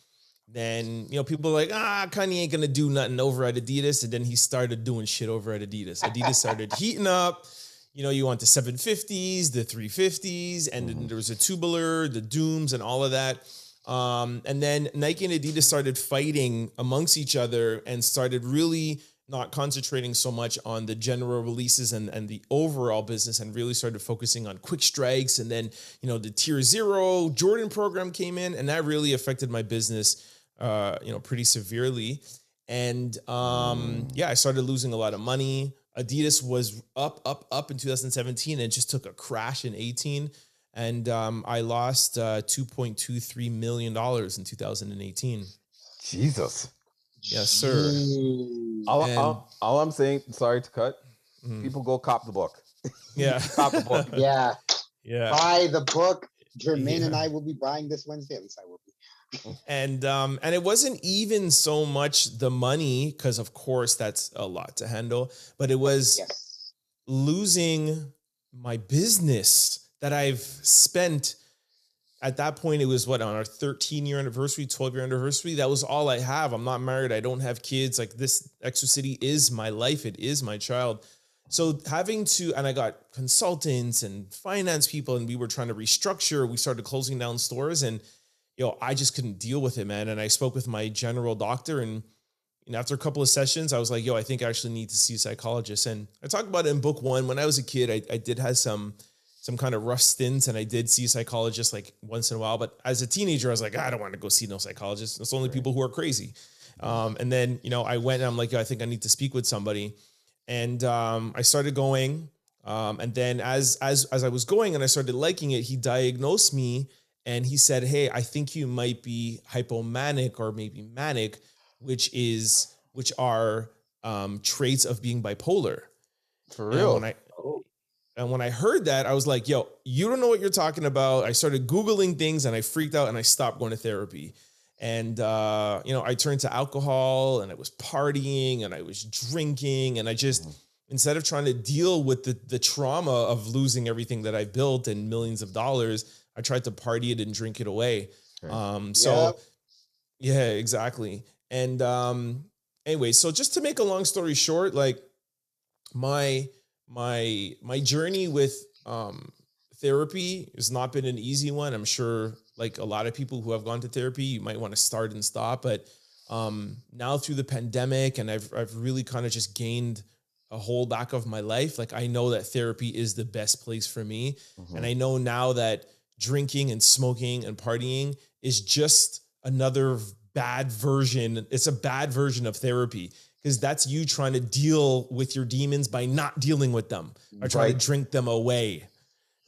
[SPEAKER 4] then you know people are like ah Kanye ain't gonna do nothing over at Adidas, and then he started doing shit over at Adidas. Adidas started heating up. You know, you want the 750s, the 350s, and then
[SPEAKER 3] Mhm.
[SPEAKER 4] there was a tubular, the Dooms, and all of that. Um, and then Nike and Adidas started fighting amongst each other and started really not concentrating so much on the general releases and, and the overall business and really started focusing on quick strikes. And then, you know, the tier zero Jordan program came in and that really affected my business, uh, you know, pretty severely. And um, yeah, I started losing a lot of money. Adidas was up, up, up in 2017 and just took a crash in 18. And um, I lost uh, $2.23 million in 2018.
[SPEAKER 3] Jesus.
[SPEAKER 4] Yes, sir.
[SPEAKER 3] All,
[SPEAKER 4] And-
[SPEAKER 3] all, all I'm saying, sorry to cut,
[SPEAKER 4] Mhm.
[SPEAKER 3] people go cop the book.
[SPEAKER 4] Yeah.
[SPEAKER 3] Cop the book.
[SPEAKER 2] Yeah.
[SPEAKER 4] Yeah.
[SPEAKER 2] Buy the book. Jermaine and I will be buying this Wednesday. At least I will be.
[SPEAKER 4] And um and it wasn't even so much the money because of course that's a lot to handle but it was
[SPEAKER 2] Yes.
[SPEAKER 4] losing my business that i've spent. At that point it was what on our 13 year anniversary 12 year anniversary? That was all i have. I'm not married. I don't have kids. Like this Exclucity is my life. It is my child. So having to and i got consultants and finance people and we were trying to restructure. We started closing down stores and you know, I just couldn't deal with it, man. And I spoke with my general doctor, and you know, after a couple of sessions, I was like, yo, I think I actually need to see a psychologist. And I talked about it in book one. When I was a kid, I, I did have some some kind of rough stints, and I did see a psychologist like once in a while. But as a teenager, I was like, I don't want to go see no psychologist. It's only people who are crazy. Um, and then you know, I went and I'm like, yo, I think I need to speak with somebody. And um, I started going. Um, and then as as as I was going and I started liking it, he diagnosed me and he said, "Hey, I think you might be hypomanic or maybe manic, which is which are um, traits of being bipolar."
[SPEAKER 3] For
[SPEAKER 4] And
[SPEAKER 3] real.
[SPEAKER 4] when I and when I heard that, I was like, "Yo, you don't know what you're talking about." I started googling things and I freaked out and I stopped going to therapy. And uh, you know, I turned to alcohol and I was partying and I was drinking and I just instead of trying to deal with the the trauma of losing everything that I built and millions of dollars, I tried to party it and drink it away.
[SPEAKER 3] Right.
[SPEAKER 4] Um, so
[SPEAKER 2] Yep.
[SPEAKER 4] yeah, exactly. And um, anyway, so just to make a long story short, like my my my journey with um therapy has not been an easy one. I'm sure like a lot of people who have gone to therapy, you might want to start and stop. But um now through the pandemic and I've I've really kind of just gained a whole back of my life. Like I know that therapy is the best place for me.
[SPEAKER 3] Mhm.
[SPEAKER 4] And I know now that drinking and smoking and partying is just another bad version. It's a bad version of therapy because that's you trying to deal with your demons by not dealing with them or trying
[SPEAKER 3] Right.
[SPEAKER 4] to drink them away.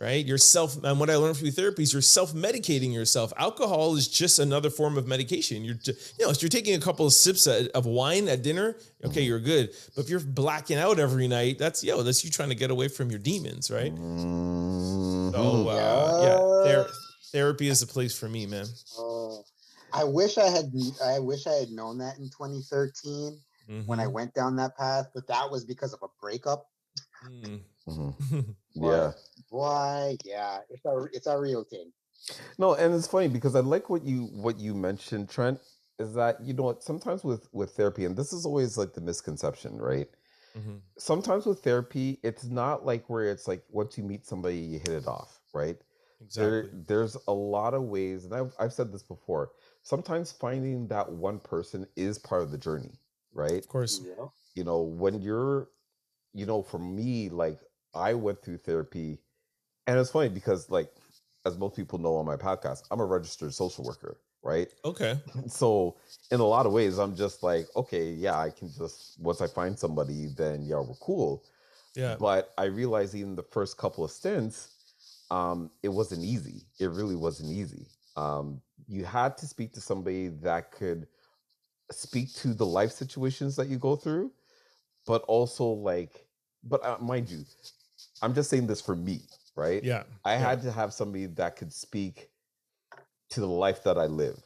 [SPEAKER 4] Right? You're self, and what I learned from therapy is you're self medicating yourself. Alcohol is just another form of medication. You're, ju- you know, if you're taking a couple of sips of of wine at dinner, okay, you're good. But if you're blacking out every night, that's, yo, that's you trying to get away from your demons, right?
[SPEAKER 3] Mhm.
[SPEAKER 4] So uh, yeah,
[SPEAKER 2] Yeah.
[SPEAKER 4] ther- therapy is a place for me, man.
[SPEAKER 2] Oh. I wish I had. I wish I had known that in 2013 when I
[SPEAKER 4] Mhm.
[SPEAKER 2] went down that path, but that was because of a breakup.
[SPEAKER 4] Mm.
[SPEAKER 3] Mhm. yeah.
[SPEAKER 2] Boy, yeah, it's a it's a real thing.
[SPEAKER 3] No, and it's funny because I like what you what you mentioned, Trent, is that you know what sometimes with with therapy, and this is always like the misconception, right?
[SPEAKER 4] Mhm.
[SPEAKER 3] Sometimes with therapy, it's not like where it's like once you meet somebody, you hit it off, right? There,
[SPEAKER 4] Exactly.
[SPEAKER 3] there's a lot of ways, and I've I've said this before. Sometimes finding that one person is part of the journey, right?
[SPEAKER 4] Of course.
[SPEAKER 2] Yeah.
[SPEAKER 3] you know when you're you know for me like i went through therapy and it's funny because like as most people know on my podcast, I'm a registered social worker, right?
[SPEAKER 4] Okay.
[SPEAKER 3] So in a lot of ways, I'm just like, okay, yeah, I can just once I find somebody, then yeah, we're cool.
[SPEAKER 4] Yeah.
[SPEAKER 3] But I realized even the first couple of stints, um, it wasn't easy. It really wasn't easy. Um, you had to speak to somebody that could speak to the life situations that you go through, but also like, but uh, mind you, I'm just saying this for me, right?
[SPEAKER 4] Yeah.
[SPEAKER 3] I
[SPEAKER 4] yeah.
[SPEAKER 3] had to have somebody that could speak to the life that I live.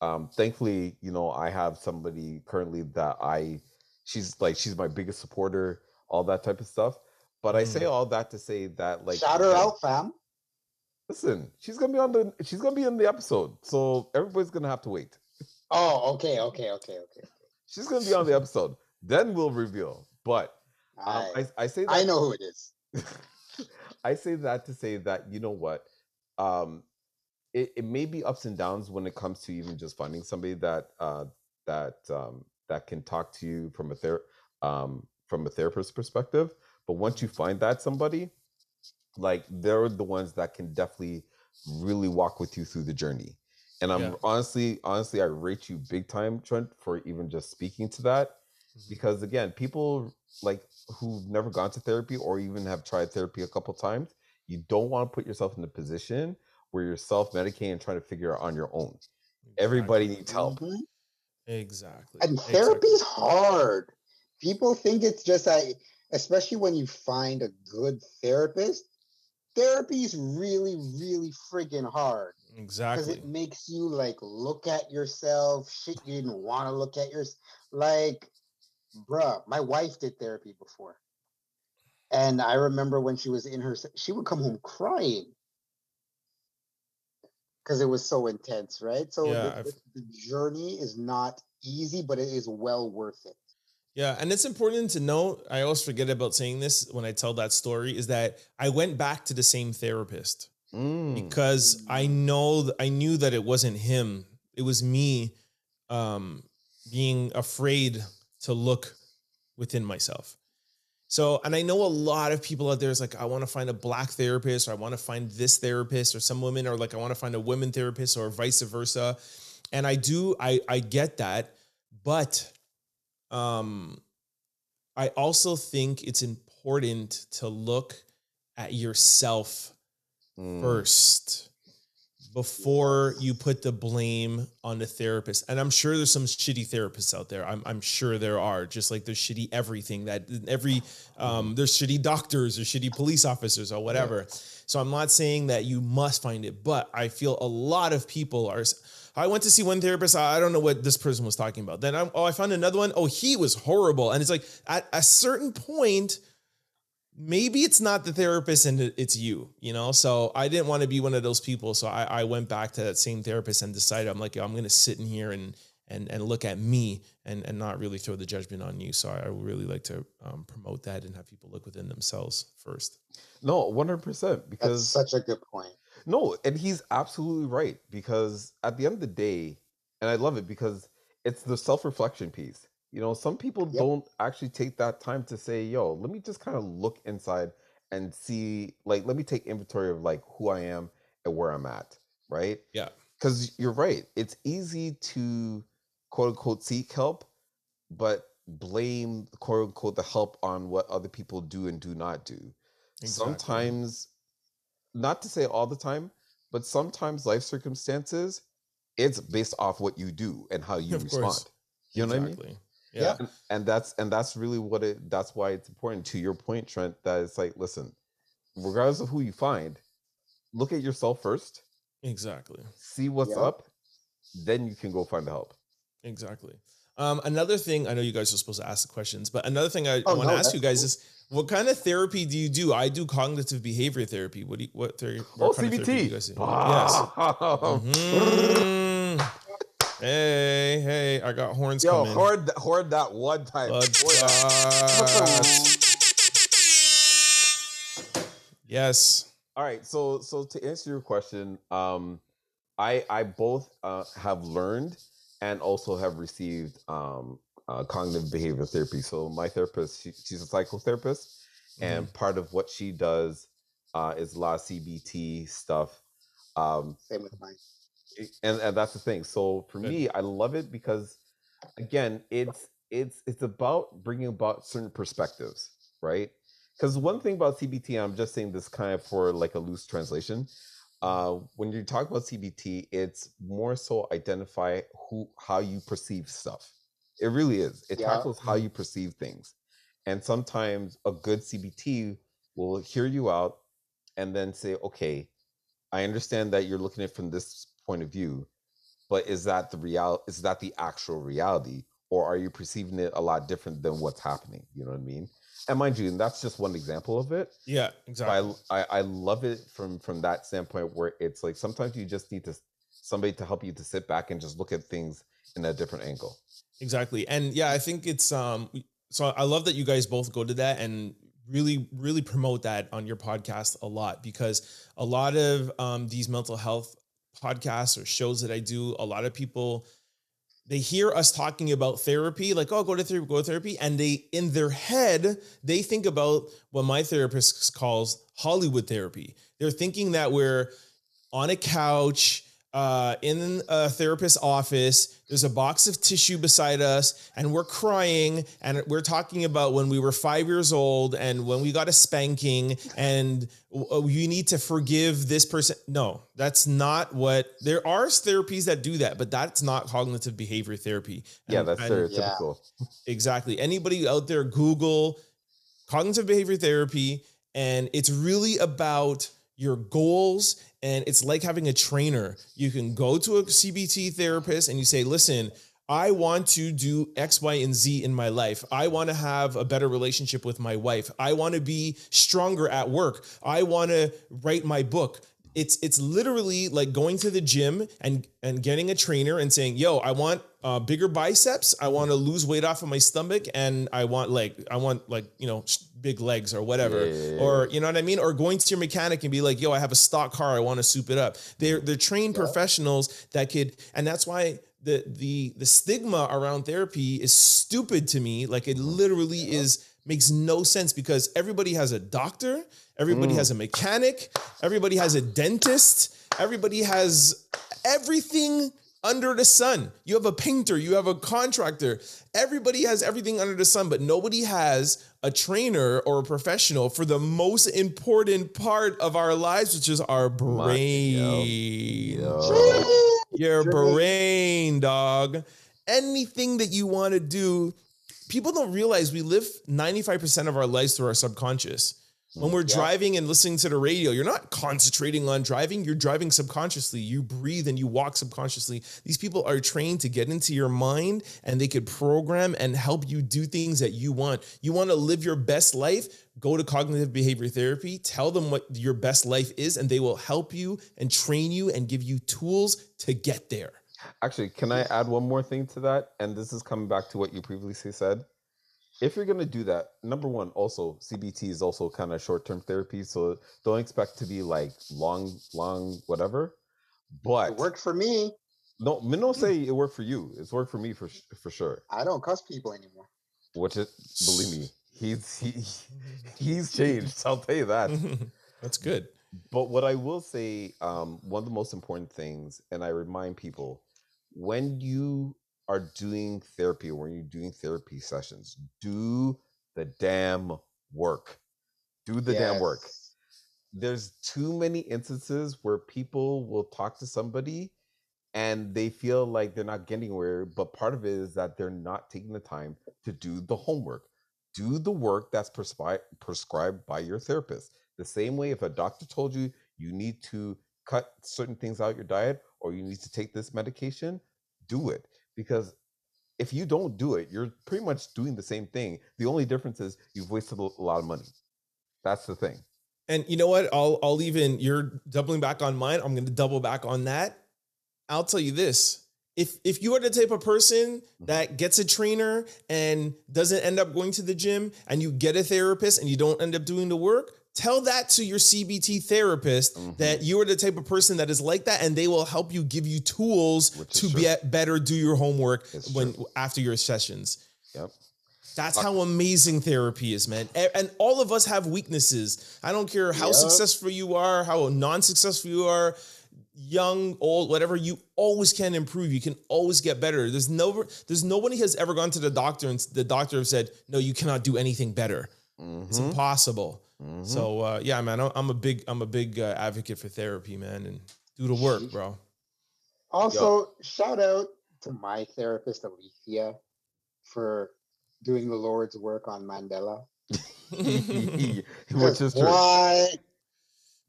[SPEAKER 3] Um, thankfully, you know, I have somebody currently that I, she's like, she's my biggest supporter, all that type of stuff. But I say
[SPEAKER 4] Mm.
[SPEAKER 3] all that to say that, like,
[SPEAKER 2] Shout her
[SPEAKER 3] again,
[SPEAKER 2] out, fam.
[SPEAKER 3] Listen, she's gonna be on the, she's gonna be in the episode, so everybody's gonna have to wait.
[SPEAKER 2] Oh, okay, okay, okay, okay.
[SPEAKER 3] She's gonna be on the episode, then we'll reveal. But um,
[SPEAKER 2] I,
[SPEAKER 3] I, I say that
[SPEAKER 2] I know who it is.
[SPEAKER 3] I say that to say that you know what, um, it, it may be ups and downs when it comes to even just finding somebody that uh, that um, that can talk to you from a ther- um, from a therapist perspective. But once you find that somebody, like they're the ones that can definitely really walk with you through the journey. And I'm
[SPEAKER 4] Yeah.
[SPEAKER 3] honestly, honestly, I rate you big time, Trent, for even just speaking to that. Because again people like who've never gone to therapy or even have tried therapy a couple times you don't want to put yourself in a position where you're self-medicating and trying to figure out on your own everybody needs help
[SPEAKER 2] Mhm.
[SPEAKER 4] Exactly.
[SPEAKER 2] And
[SPEAKER 4] exactly.
[SPEAKER 2] therapy's hard. People think it's just that, especially when you find a good therapist. Therapy is really, really friggin' hard
[SPEAKER 4] Exactly.
[SPEAKER 2] because it makes you like look at yourself, shit you didn't want to look at yours. Like, bruh, my wife did therapy before, and I remember when she was in her, she would come home crying because it was so intense, right? So
[SPEAKER 4] Yeah,
[SPEAKER 2] the, the, the journey is not easy, but it is well worth it.
[SPEAKER 4] Yeah, and it's important to know. I always forget about saying this when I tell that story. Is that I went back to the same therapist
[SPEAKER 3] Mm,
[SPEAKER 4] because I know I knew that it wasn't him. It was me, um, being afraid to look within myself. So, and I know a lot of people out there is like, I want to find a black therapist, or I want to find this therapist, or some women are like, I want to find a women therapist, or vice versa. And I do, I I get that, but um, I also think it's important to look at yourself
[SPEAKER 3] mm,
[SPEAKER 4] first before you put the blame on the therapist. And I'm sure there's some shitty therapists out there. I'm, I'm sure there are, just like there's shitty everything that every, um, there's shitty doctors or shitty police officers or whatever. So I'm not saying that you must find it, but I feel a lot of people are. I went to see one therapist. I I don't know what this person was talking about. Then I, oh, I found another one. Oh, he was horrible. And it's like at a certain point, maybe it's not the therapist and it's you, you know? So I didn't want to be one of those people. So I, I went back to that same therapist and decided I'm like, I'm going to sit in here and, and, and look at me and, and not really throw the judgment on you. So I, I really like to um, promote that and have people look within themselves first.
[SPEAKER 3] no 100%
[SPEAKER 2] That's
[SPEAKER 3] because
[SPEAKER 2] such a good point.
[SPEAKER 3] No, and he's absolutely right because at the end of the day, and I love it because it's the self-reflection piece. You know, some people
[SPEAKER 2] Yep.
[SPEAKER 3] don't actually take that time to say, "Yo, let me just kind of look inside and see like let me take inventory of like who I am and where I'm at." Right?
[SPEAKER 4] Yeah.
[SPEAKER 3] Cuz you're right. It's easy to quote unquote seek help, but blame quote unquote the help on what other people do and do not do sometimes not to say all the time but sometimes life circumstances it's based off what you do and how you
[SPEAKER 4] Of
[SPEAKER 3] respond
[SPEAKER 4] course.
[SPEAKER 3] you know what i mean
[SPEAKER 4] Exactly.
[SPEAKER 2] Yeah.
[SPEAKER 4] Yeah.
[SPEAKER 3] and, and that's and that's really what it that's why it's important to your point trent that it's like listen regardless of who you find look at yourself first
[SPEAKER 4] Exactly.
[SPEAKER 3] see what's
[SPEAKER 2] Yep.
[SPEAKER 3] up then you can go find the help
[SPEAKER 4] Exactly. Um, another thing, I know you guys are supposed to ask the questions, but another thing I,
[SPEAKER 2] Oh,
[SPEAKER 4] want to
[SPEAKER 2] no,
[SPEAKER 4] ask you
[SPEAKER 2] that's
[SPEAKER 4] guys is what kind of therapy do you do? I do cognitive behavior therapy. What do you, what therapy?
[SPEAKER 3] oh
[SPEAKER 4] what kind of therapy do you
[SPEAKER 3] cbt
[SPEAKER 4] guys do? Yes.
[SPEAKER 3] Wow.
[SPEAKER 4] Mhm. Hey, hey, I got horns
[SPEAKER 3] yo
[SPEAKER 4] coming.
[SPEAKER 3] hoard, that- hoard that one time
[SPEAKER 4] Blood
[SPEAKER 3] Hoard that.
[SPEAKER 4] clots. yes.
[SPEAKER 3] All right, so so to answer your question, um, I I both uh, have learned and also have received um, uh, cognitive behavioral therapy. So my therapist, she, she's a psychotherapist, and part of what she does uh, is a lot of CBT stuff. Um,
[SPEAKER 2] Same with mine.
[SPEAKER 3] And, and that's the thing. So for me, I love it because, again, it's it's it's about bringing about certain perspectives, right? Because one thing about CBT, I'm just saying this kind of for like a loose translation. Uh, when you talk about CBT, it's more so identify who how you perceive stuff. It really is. It
[SPEAKER 2] Yeah.
[SPEAKER 3] tackles how you perceive things, and sometimes a good CBT will hear you out and then say, okay, I understand that you're looking at it from this point of view, but is that the real is that the actual reality? Or are you perceiving it a lot different than what's happening? You know what I mean? And mind you, and that's just one example of it.
[SPEAKER 4] Yeah, exactly.
[SPEAKER 3] I, I I love it from from that standpoint where it's like sometimes you just need to somebody to help you to sit back and just look at things in a different angle.
[SPEAKER 4] exactly and yeah i think it's um so i love that you guys both go to that and really really promote that on your podcast a lot because a lot of um these mental health podcasts or shows that i do a lot of people they hear us talking about therapy like oh go to therapy go to therapy and they in their head they think about what my therapist calls hollywood therapy. They're thinking that we're on a couch uh, in a therapist's office. There's a box of tissue beside us, and we're crying, and we're talking about when we were five years old and when we got a spanking, and uh, you need to forgive this person. No, that's not what. There are therapies that do that, but that's not cognitive behavior therapy.
[SPEAKER 3] Yeah, that's
[SPEAKER 4] and-
[SPEAKER 3] stereotypical.
[SPEAKER 4] Exactly. Anybody out there, Google cognitive behavior therapy, and it's really about your goals. And it's like having a trainer. You can go to a CBT therapist and you say, listen, I want to do X, Y, and Z in my life. I want to have a better relationship with my wife. I want to be stronger at work. I want to write my book. It's it's literally like going to the gym and and getting a trainer and saying, "Yo, I want uh, bigger biceps. I want to lose weight off of my stomach, and I want like I want like you know big legs or whatever,
[SPEAKER 3] Yeah, yeah, yeah,
[SPEAKER 4] or you know what I mean. Or going to your mechanic and be like, "Yo, I have a stock car. I want to soup it up." They're they're trained professionals that could, and that's why the the the stigma around therapy is stupid to me. Like it literally is makes no sense because everybody has a doctor, everybody has a mechanic, everybody has a dentist, everybody has everything under the sun. You have a painter, you have a contractor. Everybody has everything under the sun, but nobody has a trainer or a professional for the most important part of our lives, which is our brain. Your brain, dog. Anything that you want to do, people don't realize we live 95% of our lives through our subconscious. When we're driving and listening to the radio, you're not concentrating on driving, you're driving subconsciously. You breathe and you walk subconsciously. These people are trained to get into your mind and they could program and help you do things that you want. You want to live your best life? Go to cognitive behavior therapy, tell them what your best life is, and they will help you and train you and give you tools to get there.
[SPEAKER 3] Actually, can I add one more thing to that? And this is coming back to what you previously said. If you're going to do that, number one, also CBT is also kind of short-term therapy, so don't expect to be like long, long, whatever. But
[SPEAKER 2] It worked for me.
[SPEAKER 3] no, me no say it worked for you. It's worked for me for for sure.
[SPEAKER 2] I don't cuss people anymore.
[SPEAKER 3] Which is, believe me, he's he, he's changed. I'll tell you that.
[SPEAKER 4] That's good.
[SPEAKER 3] But what I will say, um, one of the most important things, and I remind people, when you are doing therapy or when you're doing therapy sessions, do the damn work. Do the damn work. There's too many instances where people will talk to somebody and they feel like they're not getting where, but part of it is that they're not taking the time to do the homework. Do the work that's prescribed prescribed by your therapist. The same way if a doctor told you you need to cut certain things out your diet or you need to take this medication, do it. Because if you don't do it, you're pretty much doing the same thing. The only difference is you've wasted a lot of money. That's the thing.
[SPEAKER 4] And you know what? I'll I'll even you're doubling back on mine. I'm going to double back on that. I'll tell you this. If if you are the type of person mm-hmm. that gets a trainer and doesn't end up going to the gym and you get a therapist and you don't end up doing the work, tell that to your CBT therapist
[SPEAKER 3] Mhm.
[SPEAKER 4] that you are the type of person that is like that and they will help you give you tools to
[SPEAKER 3] true.
[SPEAKER 4] be better do your homework
[SPEAKER 3] It's
[SPEAKER 4] when
[SPEAKER 3] true.
[SPEAKER 4] after your sessions.
[SPEAKER 3] Yep.
[SPEAKER 4] That's how amazing therapy is, man. And all of us have weaknesses. I don't care how
[SPEAKER 2] Yeah.
[SPEAKER 4] successful you are, how non-successful you are. young, old, whatever, you always can improve. You can always get better. There's no, there's nobody has ever gone to the doctor and the doctor have said, no, you cannot do anything better. It's
[SPEAKER 3] Mhm.
[SPEAKER 4] impossible.
[SPEAKER 3] Mhm.
[SPEAKER 4] So uh, yeah, man, I'm- I'm a big, I'm a big uh, advocate for therapy, man, and do the work, bro.
[SPEAKER 2] Also, shout out to my therapist, Alethea, for doing the Lord's work on Mandela.
[SPEAKER 3] which is true.
[SPEAKER 2] Why?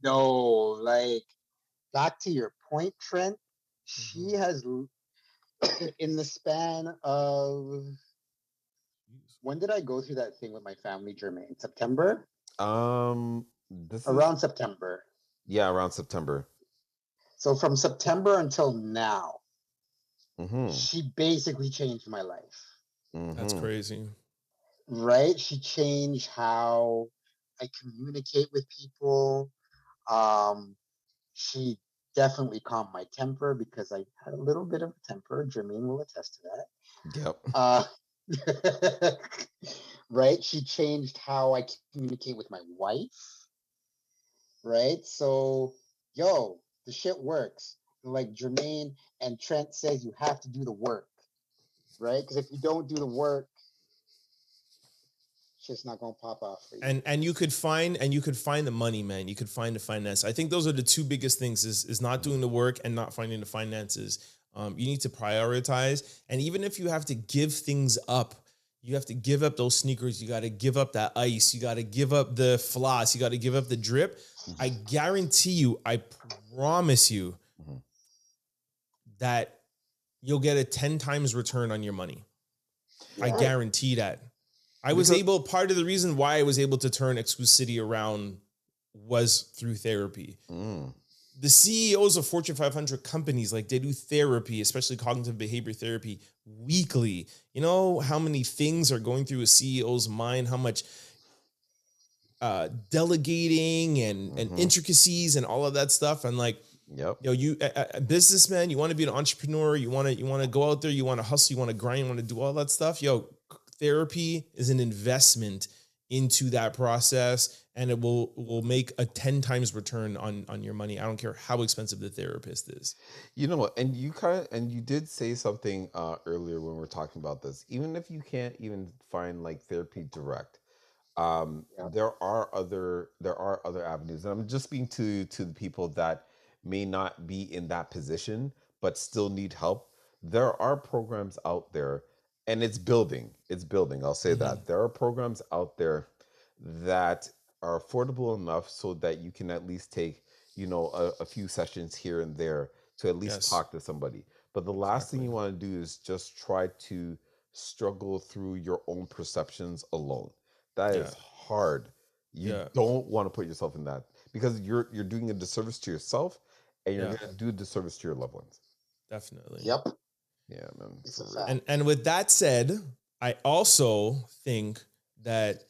[SPEAKER 2] No, like back to your point, Trent. She has, in the span of when did I go through that thing with my family, Jermaine? September?
[SPEAKER 3] Um, this is,
[SPEAKER 2] Around September.
[SPEAKER 3] yeah, around September.
[SPEAKER 2] So from September until now,
[SPEAKER 3] hmm
[SPEAKER 2] she basically changed my life.
[SPEAKER 4] That's
[SPEAKER 3] Mhm.
[SPEAKER 4] crazy.
[SPEAKER 2] right? She changed how I communicate with people. Um, she definitely calmed my temper because I had a little bit of a temper. Jermaine will attest to that.
[SPEAKER 3] Yep.
[SPEAKER 2] Uh, right? She changed how I communicate with my wife. Right? So, yo, the shit works. Like Jermaine and Trent says, you have to do the work. Right? Because if you don't do the work, shit's not gonna pop off for you.
[SPEAKER 4] and and you could find and you could find the money man you could find the finance i think those are the two biggest things is is not doing the work and not finding the finances um, you need to prioritize and even if you have to give things up you have to give up those sneakers you got to give up that ice you got to give up the floss you got to give up the drip i guarantee you i promise you
[SPEAKER 3] Mhm.
[SPEAKER 4] that you'll get a 10 times return on your money I guarantee that. I was
[SPEAKER 3] Because-
[SPEAKER 4] able, part of the reason why I was able to turn Exclucity around was through therapy.
[SPEAKER 3] Mm.
[SPEAKER 4] The CEOs of Fortune 500 companies, like they do therapy, especially cognitive behavior therapy, weekly. You know how many things are going through a CEO's mind, how much uh, delegating and, and
[SPEAKER 3] Mhm.
[SPEAKER 4] intricacies and all of that stuff. And like,
[SPEAKER 3] Yep.
[SPEAKER 4] you know, you a, a businessman, you want to be an entrepreneur, you want to you want to go out there, you want to hustle, you want to grind, you want to do all that stuff. Yo, therapy is an investment into that process, and it will will make a ten times return on on your money. I don't care how expensive the therapist is.
[SPEAKER 3] You know what? And you kind of and you did say something uh, earlier when we are talking about this. Even if you can't even find like therapy direct, um,
[SPEAKER 2] Yeah.
[SPEAKER 3] there are other there are other avenues. And I'm just speaking to to the people that may not be in that position but still need help. There are programs out there, and it's building. It's building. I'll say mm-hmm. that there are programs out there that are affordable enough so that you can at least take you know a, a few sessions here and there to at least
[SPEAKER 4] Yes.
[SPEAKER 3] talk to somebody but the last thing you want to do is just try to struggle through your own perceptions alone That is
[SPEAKER 4] Yeah.
[SPEAKER 3] hard you
[SPEAKER 4] Yeah.
[SPEAKER 3] don't want to put yourself in that because you're you're doing a disservice to yourself and you're
[SPEAKER 4] Yeah.
[SPEAKER 3] going to do a disservice to your loved ones
[SPEAKER 4] Definitely.
[SPEAKER 2] Yep.
[SPEAKER 3] yeah man
[SPEAKER 2] It's
[SPEAKER 3] for
[SPEAKER 2] a
[SPEAKER 3] real.
[SPEAKER 2] fact.
[SPEAKER 4] And and with that said, I also think that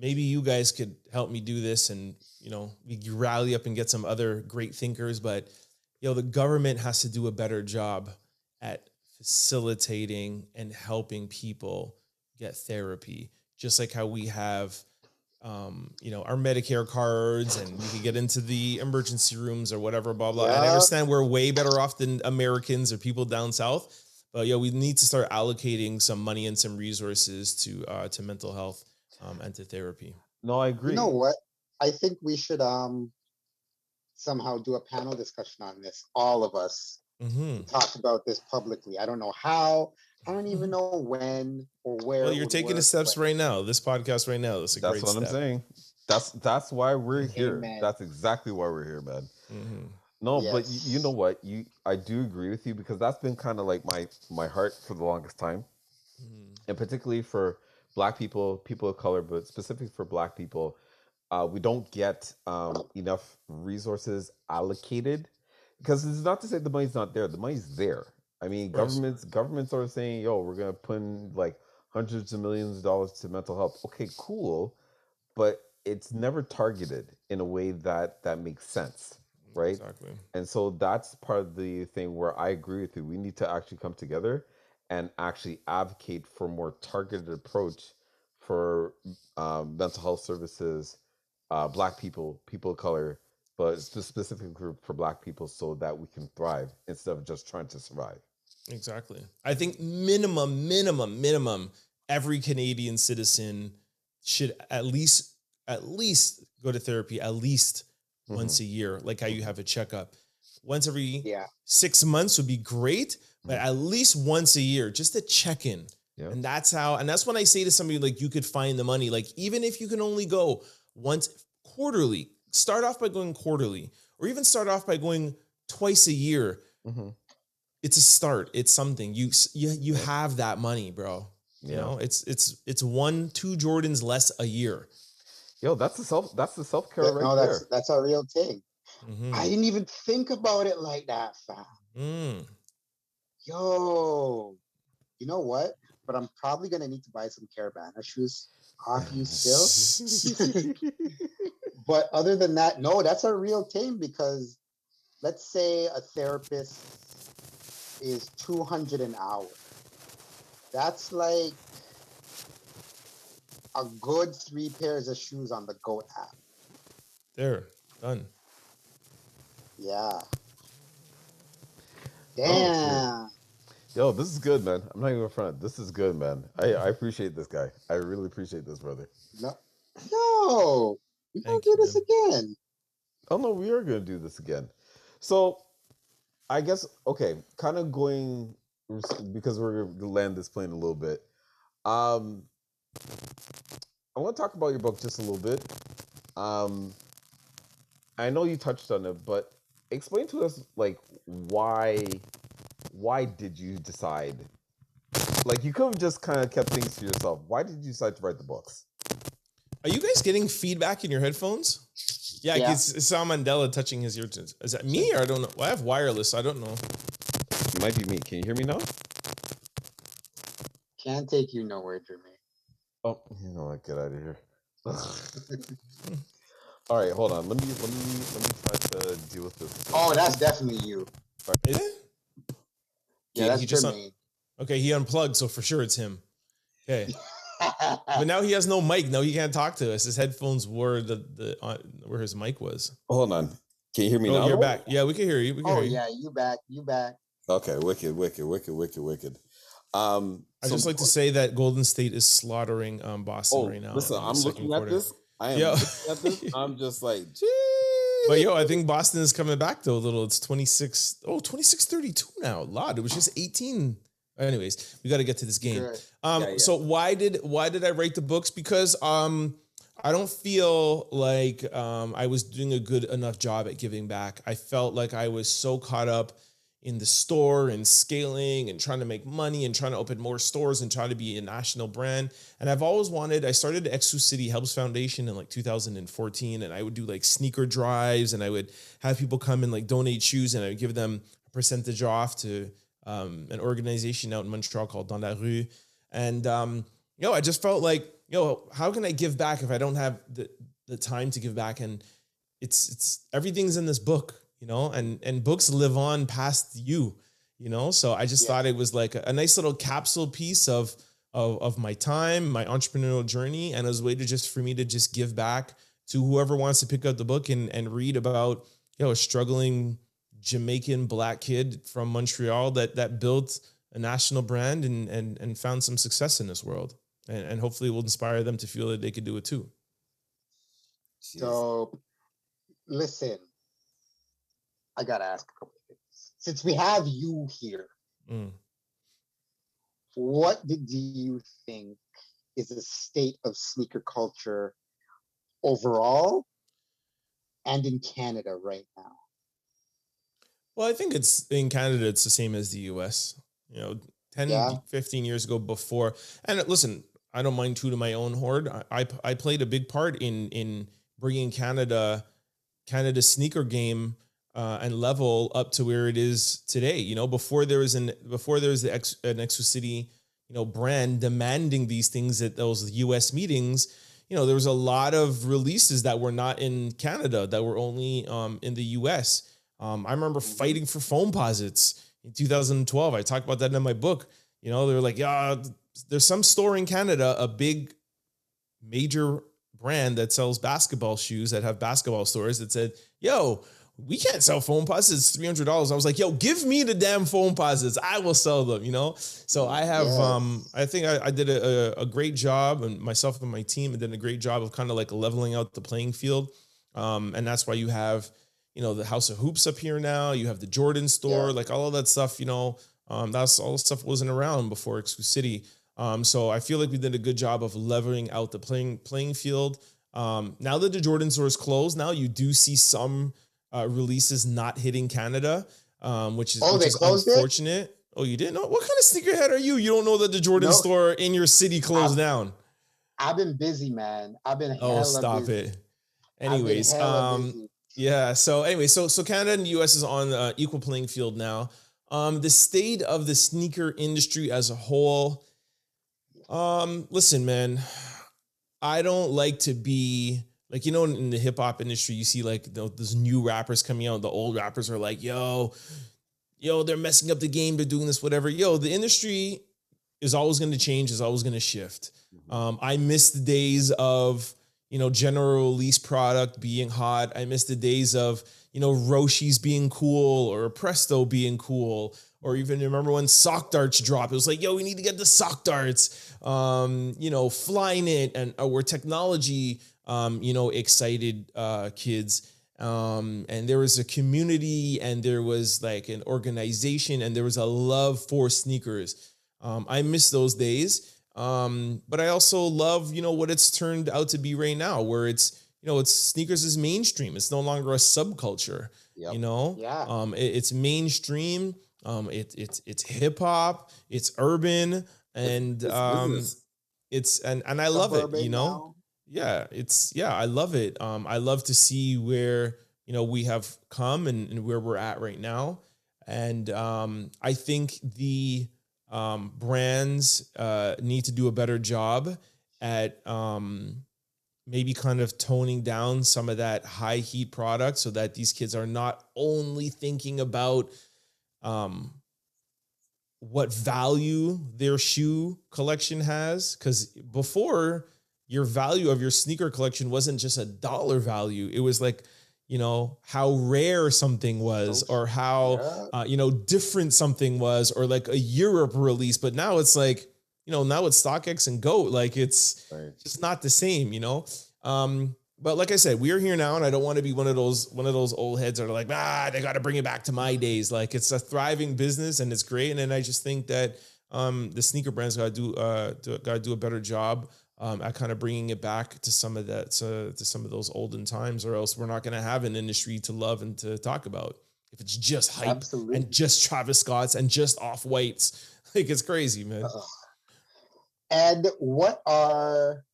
[SPEAKER 4] maybe you guys could help me do this and you know we rally up and get some other great thinkers but you know the government has to do a better job at facilitating and helping people get therapy just like how we have um, you know our medicare cards and we can get into the emergency rooms or whatever blah blah. And i understand we're way better off than americans or people down south but yeah, we need to start allocating some money and some resources to uh, to mental health um, and to therapy.
[SPEAKER 3] no i agree
[SPEAKER 2] You know what? I think we should um somehow do a panel discussion on this. All of us
[SPEAKER 4] hmm
[SPEAKER 2] talk about this publicly. I don't know how. I don't even know when or where.
[SPEAKER 4] Well, you're
[SPEAKER 2] would
[SPEAKER 4] taking the steps
[SPEAKER 2] but
[SPEAKER 4] right now. This podcast right now. That's a
[SPEAKER 3] that's
[SPEAKER 4] great
[SPEAKER 3] what i'm saying that's that's why we're here
[SPEAKER 2] Amen.
[SPEAKER 3] that's exactly why we're here man
[SPEAKER 4] Mhm.
[SPEAKER 3] No, but y- you know what? You I do agree with you because that's been kind of like my my heart for the longest time,
[SPEAKER 4] Mhm.
[SPEAKER 3] and particularly for Black people, people of color, but specifically for Black people, uh, we don't get um, enough resources allocated because it's not to say the money's not there. The money's there. I mean, governments governments are saying, "Yo, we're gonna put in like hundreds of millions of dollars to mental health." Okay, cool, but it's never targeted in a way that that makes sense, right?
[SPEAKER 4] Exactly.
[SPEAKER 3] And so that's part of the thing where I agree with you. We need to actually come together and actually advocate for more targeted approach for um, mental health services, uh, Black people, people of color, but it's just specifically for, for black people so that we can thrive instead of just trying to survive.
[SPEAKER 4] Exactly. I think minimum, minimum, minimum, every Canadian citizen should at least at least go to therapy at least
[SPEAKER 3] Mhm.
[SPEAKER 4] once a year, like how you have a checkup. Once every
[SPEAKER 2] Yeah.
[SPEAKER 4] six months would be great, but at least once a year, just a check in. And that's how, and that's when I say to somebody, like, you could find the money. Like, even if you can only go once quarterly, start off by going quarterly, or even start off by going twice a year.
[SPEAKER 3] Mhm.
[SPEAKER 4] It's a start. It's something. You you you have that money, bro. You
[SPEAKER 3] Yeah.
[SPEAKER 4] know, it's it's it's one, two Jordans less a year.
[SPEAKER 3] Yo, that's the self that's the self care right
[SPEAKER 2] no,
[SPEAKER 3] there.
[SPEAKER 2] that's that's a real thing.
[SPEAKER 4] Mhm.
[SPEAKER 2] I didn't even think about it like that, fam.
[SPEAKER 4] Mm.
[SPEAKER 2] Yo, you know what? But I'm probably gonna need to buy some Caravana shoes off you still. but other than that, no, that's a real thing because let's say a therapist is 200 an hour. That's like a good three pairs of shoes on the Goat app.
[SPEAKER 4] There, done.
[SPEAKER 2] Yeah.
[SPEAKER 3] true.
[SPEAKER 2] Damn.
[SPEAKER 3] Yo, this is good, man. I'm not even front. This is good, man. I, I appreciate this guy. I really appreciate this, brother.
[SPEAKER 2] No. No. We don't do this again.
[SPEAKER 3] Oh no, we are gonna do this again. So, I guess okay, kind of going because we're gonna land this plane a little bit. Um, I want to talk about your book just a little bit. Um, I know you touched on it, but explain to us like why why did you decide? Like you could have just kind of kept things to yourself. Why did you decide to write the books?
[SPEAKER 4] Are you guys getting feedback in your headphones? Yeah,
[SPEAKER 2] Yeah.
[SPEAKER 4] it's, it's Sal Mandela touching his ear. Is that me or I don't know? Well, I have wireless. So I don't know.
[SPEAKER 3] It might be me. Can you hear me now?
[SPEAKER 2] Can't take you nowhere, Jermaine.
[SPEAKER 3] Oh, you know what? Get out of here. All right, hold on. Let me let me let me try to deal with this.
[SPEAKER 2] Oh, that's definitely you.
[SPEAKER 4] Is it?
[SPEAKER 2] Yeah,
[SPEAKER 4] He-
[SPEAKER 2] that's
[SPEAKER 4] he just un- Okay, he unplugged, so for sure it's him. Okay, but now he has no mic. Now he can't talk to us. His headphones were the the uh, where his mic was.
[SPEAKER 3] Hold on. Can you hear me
[SPEAKER 4] Oh,
[SPEAKER 3] now?
[SPEAKER 4] you're back. Yeah, we can hear you. We can
[SPEAKER 2] oh
[SPEAKER 4] hear you.
[SPEAKER 2] yeah, you back, you back.
[SPEAKER 3] Okay, wicked, wicked, wicked, wicked, wicked. Um,
[SPEAKER 4] I
[SPEAKER 3] so-
[SPEAKER 4] just like to say that Golden State is slaughtering um, Boston
[SPEAKER 3] Oh,
[SPEAKER 4] right now.
[SPEAKER 3] listen, I'm looking at this. I am
[SPEAKER 4] Yo.
[SPEAKER 3] looking at this. I'm just like,
[SPEAKER 4] But yo, I think Boston is coming back though a little. It's 26, oh, 26 32 now. A lot. It was just 18. Anyways, we got to get to this game. Um,
[SPEAKER 3] Yeah, yeah.
[SPEAKER 4] so why did why did I write the books? Because um, I don't feel like um, I was doing a good enough job at giving back. I felt like I was so caught up in the store and scaling and trying to make money and trying to open more stores and try to be a national brand. And I've always wanted. I started Exclucity Helps Foundation in like 2014, and I would do like sneaker drives, and I would have people come and like donate shoes, and I would give them a percentage off to um, an organization out in Montreal called Dans la Rue. And um, yo, I just felt like, yo, how can I give back if I don't have the the time to give back? And it's it's everything's in this book, you know, and and books live on past you, you know. So I just
[SPEAKER 2] Yeah.
[SPEAKER 4] thought it was like a, a nice little capsule piece of, of of my time, my entrepreneurial journey, and as a way to just for me to just give back to whoever wants to pick up the book and and read about you know a struggling Jamaican black kid from Montreal that that built a national brand and and and found some success in this world. And, and hopefully it will inspire them to feel that they could do it too.
[SPEAKER 2] So, listen, I gotta ask a couple of things. Since we have you here,
[SPEAKER 4] Mm.
[SPEAKER 2] what did you think is the state of sneaker culture overall and in Canada right now?
[SPEAKER 4] Well, I think it's in Canada, it's the same as the US. You know, 10,
[SPEAKER 2] Yeah.
[SPEAKER 4] 15 years ago before. And listen, I don't mind to my own horde. I, I, I played a big part in in bringing Canada, Canada's sneaker game uh, and level up to where it is today. You know, before there was an before there was the Ex, an Exclucity, you know, brand demanding these things at those U.S. meetings. You know, there was a lot of releases that were not in Canada that were only um, in the U.S. Um, I remember fighting for Foamposites in 2012. I talked about that in my book. You know, they were like, yeah, there's some store in Canada, a big major brand that sells basketball shoes that have basketball stores that said, "Yo, we can't sell Foamposites. It's three hundred dollars." I was like, "Yo, give me the damn Foamposites. I will sell them." You know. So I have,
[SPEAKER 2] Yes.
[SPEAKER 4] um, I think I, I did a, a, great job, and myself and my team and did a great job of kind of like leveling out the playing field. Um, and that's why you have, you know, the House of Hoops up here now. You have the Jordan store,
[SPEAKER 2] Yeah.
[SPEAKER 4] like all of that stuff. You know, um, that's all the stuff wasn't around before Exclucity. Um, so I feel like we did a good job of leveling out the playing playing field. Um, now that the Jordan store is closed, now you do see some uh, releases not hitting Canada, um, which is
[SPEAKER 2] Oh,
[SPEAKER 4] which
[SPEAKER 2] they
[SPEAKER 4] is
[SPEAKER 2] closed it?
[SPEAKER 4] unfortunate. Oh, you didn't know? What kind of sneakerhead are you? You don't know that the Jordan
[SPEAKER 2] No.
[SPEAKER 4] store in your city closed down?
[SPEAKER 2] I've been busy, man. I've been
[SPEAKER 4] Oh, stop
[SPEAKER 2] busy.
[SPEAKER 4] it. Anyways, um,
[SPEAKER 2] busy.
[SPEAKER 4] yeah. So anyway, so so Canada and the U.S. is on uh, equal playing field now. Um, the state of the sneaker industry as a whole. Um, listen, man, I don't like to be like you know in, in the hip hop industry, you see like the, those new rappers coming out. The old rappers are like, "Yo, yo, they're messing up the game. They're doing this, whatever." Yo, the industry is always going to change. Is always going to shift. Um, I miss the days of you know general release product being hot. I miss the days of you know Roshi's being cool or Presto being cool. Or even remember when sock darts dropped? It was like, yo, we need to get the sock darts. Um, you know, flying it and we're technology, um, you know, excited uh, kids. Um, and there was a community and there was like an organization and there was a love for sneakers. Um, I miss those days. Um, but I also love, you know, what it's turned out to be right now, where it's, you know, it's sneakers is mainstream. It's no longer a subculture.
[SPEAKER 3] Yep.
[SPEAKER 4] You know,
[SPEAKER 2] Yeah.
[SPEAKER 4] um, it- it's mainstream. Um, it, it's it's hip hop. It's urban, and
[SPEAKER 3] It's
[SPEAKER 4] um, it's and and I love it. You know,
[SPEAKER 2] now.
[SPEAKER 4] Yeah, it's yeah, I love it. Um, I love to see where you know we have come and, and where we're at right now, and um, I think the um, brands uh, need to do a better job at um, maybe kind of toning down some of that high heat product so that these kids are not only thinking about um, what value their shoe collection has because before your value of your sneaker collection wasn't just a dollar value it was like you know how rare something was or how uh, you know different something was or like a europe release but now it's like you know now it's stockx and goat like it's
[SPEAKER 3] Right.
[SPEAKER 4] just not the same, you know. Um, but like I said, we are here now, and I don't want to be one of those one of those old heads that are like, ah, they got to bring it back to my days. Like it's a thriving business and it's great, and then I just think that um, the sneaker brands got to do uh, got to do a better job um, at kind of bringing it back to some of that to, to some of those olden times, or else we're not going to have an industry to love and to talk about if it's just hype
[SPEAKER 2] Absolutely.
[SPEAKER 4] and just Travis Scott's and just off whites. Like it's crazy, man.
[SPEAKER 2] Ugh. And what are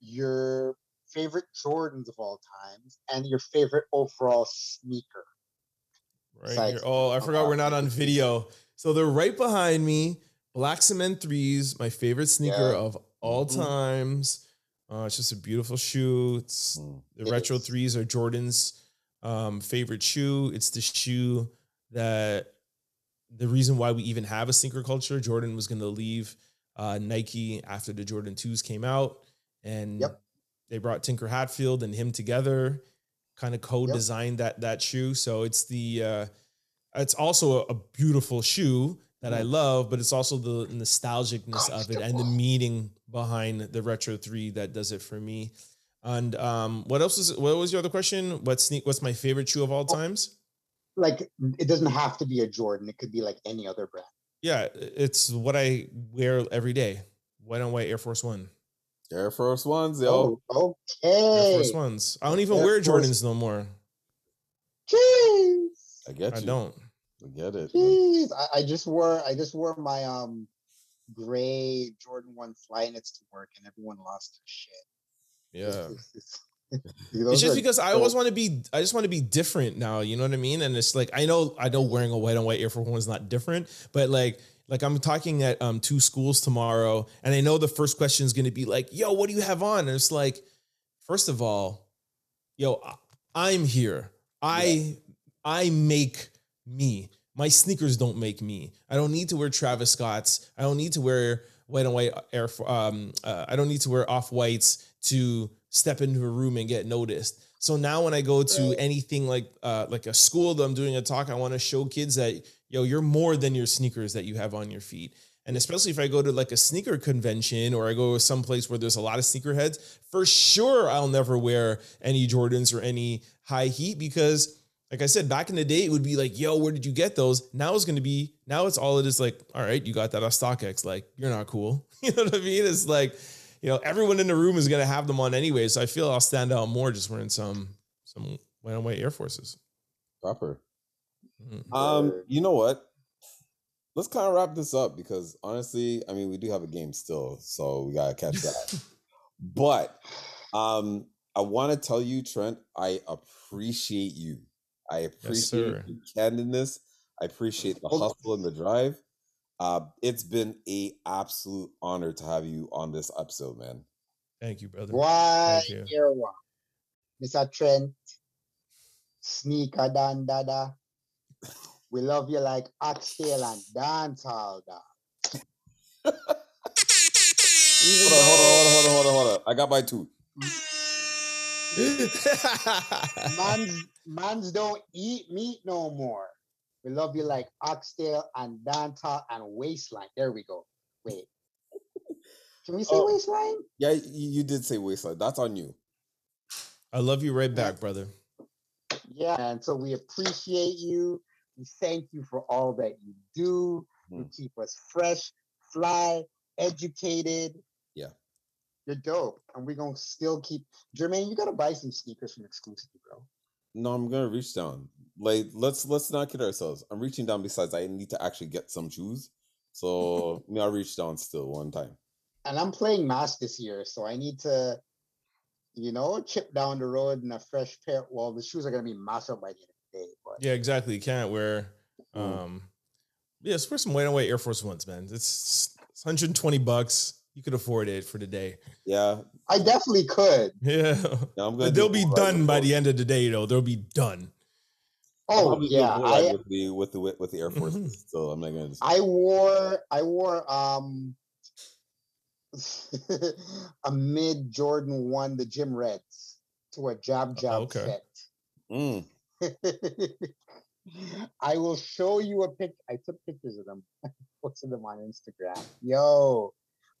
[SPEAKER 2] your favorite Jordans of all times and your favorite overall sneaker?
[SPEAKER 4] Right here. Oh, I forgot we're not on video. So they're right behind me. Black Cement Threes, my favorite sneaker
[SPEAKER 2] Yeah.
[SPEAKER 4] of all
[SPEAKER 2] Mhm.
[SPEAKER 4] times. Uh, it's just a beautiful shoe. It's
[SPEAKER 3] Mm.
[SPEAKER 4] the
[SPEAKER 2] It
[SPEAKER 4] retro
[SPEAKER 2] is.
[SPEAKER 4] threes are Jordan's um, favorite shoe. It's the shoe that the reason why we even have a sneaker culture. Jordan was going to leave uh, Nike after the Jordan twos came out, and
[SPEAKER 2] Yep.
[SPEAKER 4] they brought Tinker Hatfield and him together, kind of co-designed that that shoe. So it's the uh, it's also a, a beautiful shoe that I love, but it's also the nostalgicness of it and the meaning behind the retro three that does it for me. And um, what else is what was your other question? What sneak? What's my favorite shoe of all times?
[SPEAKER 2] Like it doesn't have to be a Jordan. It could be like any other brand.
[SPEAKER 4] Yeah, it's what I wear every day. White on white Air Force One.
[SPEAKER 3] Air Force Ones, yo.
[SPEAKER 2] Oh,
[SPEAKER 4] Air. Force Ones. I don't even
[SPEAKER 2] Air
[SPEAKER 4] wear
[SPEAKER 2] Force-
[SPEAKER 4] Jordans no more.
[SPEAKER 2] Jeez.
[SPEAKER 3] I get
[SPEAKER 4] I
[SPEAKER 3] you.
[SPEAKER 4] don't.
[SPEAKER 3] I get it.
[SPEAKER 2] Jeez. I, I just wore I just wore my um gray Jordan one Flyknits to work and everyone lost their shit.
[SPEAKER 4] Yeah.
[SPEAKER 2] It's,
[SPEAKER 4] just because I always
[SPEAKER 2] want.
[SPEAKER 4] to be I just want to be different now, you know what I mean? And it's like I know I know wearing a white on white Air Force One is not different, but like like I'm talking at um two schools tomorrow and I know the first question is going to be like, "Yo, what do you have on?" And it's like first of all, yo, I'm here. I I make me. My sneakers don't make me. I don't need to wear Travis Scott's. I don't need to wear white on white Air. Um, uh, I don't need to wear off whites to step into a room and get noticed. So now when I go to
[SPEAKER 2] Right.
[SPEAKER 4] anything like uh, like a school that I'm doing a talk, I want to show kids that yo, you're more than your sneakers that you have on your feet. And especially if I go to like a sneaker convention or I go to someplace where there's a lot of sneakerheads, for sure I'll never wear any Jordans or any high heat because like I said, back in the day, it would be like, yo, where did you get those? Now it's gonna be, now it's all it is like, all right, you got that off StockX. Like, you're not cool. You know what I mean? It's like, you know, everyone in the room is gonna have them on anyway. So I feel I'll stand out more just wearing some some white on white Air Forces.
[SPEAKER 3] Proper.
[SPEAKER 4] Mhm.
[SPEAKER 3] Um, you know what? Let's kind of wrap this up because honestly, I mean, we do have a game still, so we gotta catch that. but um, I want to tell you, Trent, I appreciate you. I appreciate
[SPEAKER 4] sir.
[SPEAKER 3] your candidness. I appreciate the hustle and the drive. Uh, it's been a absolute honor to have you on this episode, man.
[SPEAKER 4] Thank you, brother.
[SPEAKER 2] Why
[SPEAKER 4] Thank you.
[SPEAKER 2] here one? Mr. Trent, sneaker dan dada. We love you like oxtail and dancehall dog. Even
[SPEAKER 3] Hold on, hold on, hold on, hold on, hold on. I got my two.
[SPEAKER 2] mans, mans don't eat meat no more. We love you like oxtail and dancehall and waistline. There we go. Wait. Can we say
[SPEAKER 3] Oh.
[SPEAKER 2] waistline?
[SPEAKER 3] Yeah, you, you did say waistline. That's on you.
[SPEAKER 4] I love you right back, brother.
[SPEAKER 2] Yeah, and so we appreciate you. We thank you for all that you do. You
[SPEAKER 3] Mm.
[SPEAKER 2] keep us fresh, fly, educated.
[SPEAKER 3] Yeah.
[SPEAKER 2] You're dope. And we're gonna still keep Jermaine, you gotta buy some sneakers from Exclucity, bro.
[SPEAKER 3] No, I'm gonna reach down. Like let's let's not kid ourselves. I'm reaching down. Besides, I need to actually get some shoes. So me, I'll reach down still one time.
[SPEAKER 2] And I'm playing mass this year, so I need to, you know, chip down the road in a fresh pair. Well, the shoes are gonna be massed up by the end of the day, but
[SPEAKER 4] Yeah, exactly. You can't wear
[SPEAKER 3] Mm.
[SPEAKER 4] um yeah, let's wear some white on white Air Force Ones, man. It's, it's 120 bucks. You could afford it for the day.
[SPEAKER 3] Yeah,
[SPEAKER 2] I definitely could.
[SPEAKER 4] Yeah.
[SPEAKER 3] yeah I'm gonna.
[SPEAKER 4] They'll
[SPEAKER 3] a
[SPEAKER 4] be
[SPEAKER 3] bull
[SPEAKER 4] done by the end of the day, though. They'll be done.
[SPEAKER 2] Oh
[SPEAKER 3] probably do a
[SPEAKER 2] yeah, I
[SPEAKER 3] with the with the with the Air Force.
[SPEAKER 4] Mhm.
[SPEAKER 3] So I'm not gonna.
[SPEAKER 2] I wore I wore um a mid Jordan one, the Gym Reds, to a job job
[SPEAKER 4] okay.
[SPEAKER 3] Mm.
[SPEAKER 2] I will show you a pic. I took pictures of them, posted them on Instagram. Yo,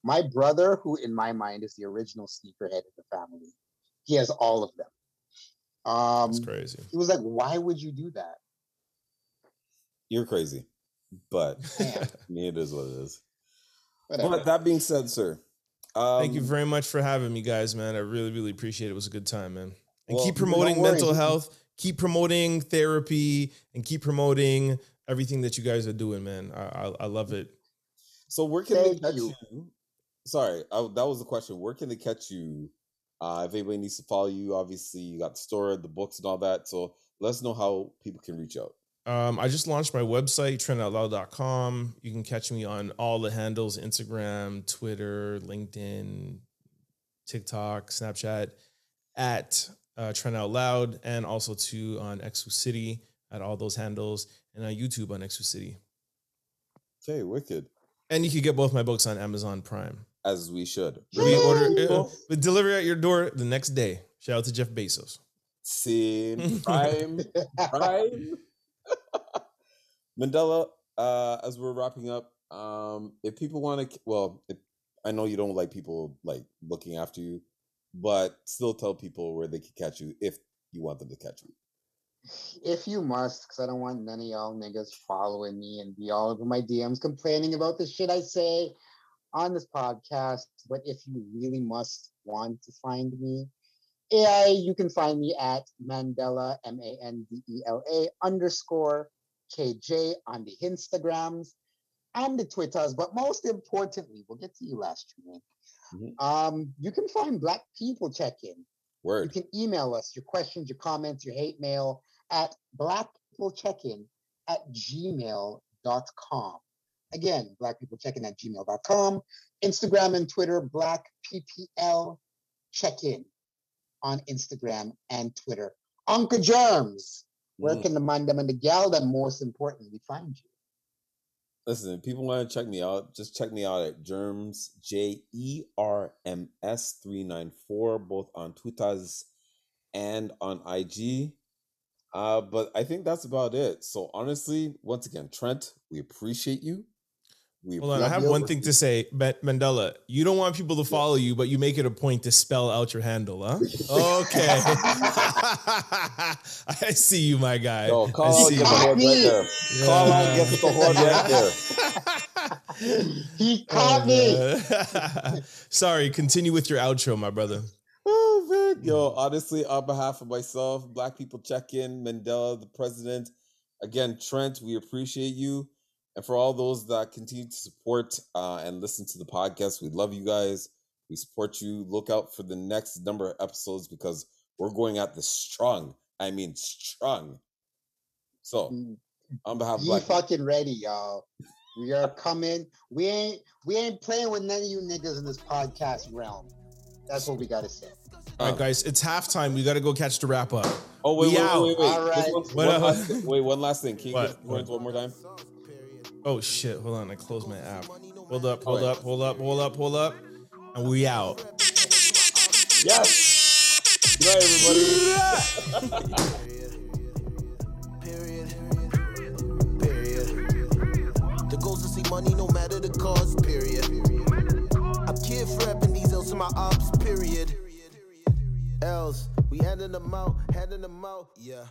[SPEAKER 2] my brother, who in my mind is the original sneakerhead of the family, he has all of them. Um,
[SPEAKER 4] That's crazy.
[SPEAKER 2] he was like, "Why would you do that?"
[SPEAKER 3] you're crazy, but me, it is what it is.
[SPEAKER 2] Whatever.
[SPEAKER 3] But that being said, sir, um,
[SPEAKER 4] Thank you very much for having me, guys, man. I really, really appreciate it. It was a good time, man. And
[SPEAKER 3] Well,
[SPEAKER 4] keep
[SPEAKER 3] don't
[SPEAKER 4] promoting
[SPEAKER 2] worry.
[SPEAKER 4] mental health, keep promoting therapy, and keep promoting everything that you guys are doing, man. I, I, I love it.
[SPEAKER 3] So where can
[SPEAKER 2] Thank
[SPEAKER 3] they catch
[SPEAKER 2] you.
[SPEAKER 3] you? Sorry, I, that was the question. Where can they catch you? Uh, if anybody needs to follow you, obviously you got the store, the books, and all that. So let us know how people can reach out.
[SPEAKER 4] Um, I just launched my website, trentoutloud.com. You can catch me on all the handles Instagram, Twitter, LinkedIn, TikTok, Snapchat at uh, Trent Out Loud, and also too on Exclucity at all those handles, and on YouTube on Exclucity.
[SPEAKER 3] Okay, wicked.
[SPEAKER 4] And you can get both my books on Amazon Prime.
[SPEAKER 3] As we should.
[SPEAKER 4] We order
[SPEAKER 2] Yay!
[SPEAKER 4] uh, with delivery at your door the next day. Shout out to Jeff Bezos.
[SPEAKER 3] Same prime, prime. Mandela, uh, as we're wrapping up, um, if people want to, well, if, I know you don't like people like looking after you, but still tell people where they can catch you if you want them to catch you.
[SPEAKER 2] if you must, because I don't want none of y'all niggas following me and be all over my DMs complaining about the shit I say on this podcast. But if you really must want to find me, yeah, you can find me at Mandela M A N D E L A underscore KJ on the Instagrams and the Twitters. But most importantly, we'll get to you last, Jermaine.
[SPEAKER 3] Mhm.
[SPEAKER 2] Um, you can find Black People Check In you can email us your questions, your comments, your hate mail at blackpeoplecheck-in at gmail.com. Again, blackpeoplecheck-in at gmail.com. Instagram and Twitter, black PPL check-in on Instagram and Twitter. Uncle Jerms, where
[SPEAKER 3] Mm.
[SPEAKER 2] can the man them and the gal them most importantly find you?
[SPEAKER 3] Listen, people want to check me out, just check me out at Jerms J E R M S three nine four, both on Twitters and on IG. Uh, but I think that's about it. So honestly, once again, Trent, we appreciate you.
[SPEAKER 4] We Hold on, I have one thing to say, Mandela. You don't want people to follow you, but you make it a point to spell out your handle, huh? Okay. I see you, my guy. Yo, call out get the horn right there. Yeah. Call out get the horn right there. he caught me. Sorry, continue with your outro, my brother.
[SPEAKER 3] Oh man, yo, honestly, on behalf of myself, Black People Check In, Mandela, the president, again, Trent, we appreciate you. And for all those that continue to support uh, and listen to the podcast, we love you guys. We support you. Look out for the next number of episodes because we're going at this strong. I mean, strong. So, mm. on behalf of
[SPEAKER 2] you Black fucking ready, y'all. We are coming. We ain't we ain't playing with none of you niggas in this podcast realm. That's what we gotta say.
[SPEAKER 4] All right, guys, it's halftime. We got to go catch the wrap up.
[SPEAKER 3] Oh wait, wait, wait, wait, wait. All right. One, one last, wait, one last thing. Can you what? one more time?
[SPEAKER 4] Oh shit! Hold on, I closed my app. Hold up, hold up, hold up, hold up, hold up, and we out.
[SPEAKER 3] Yes. Good night, everybody.
[SPEAKER 1] The goals to see money no matter the cost. Period. I'm kid frapping these L's to my ops. Period. L's, we handing them out, handing them out. Yeah.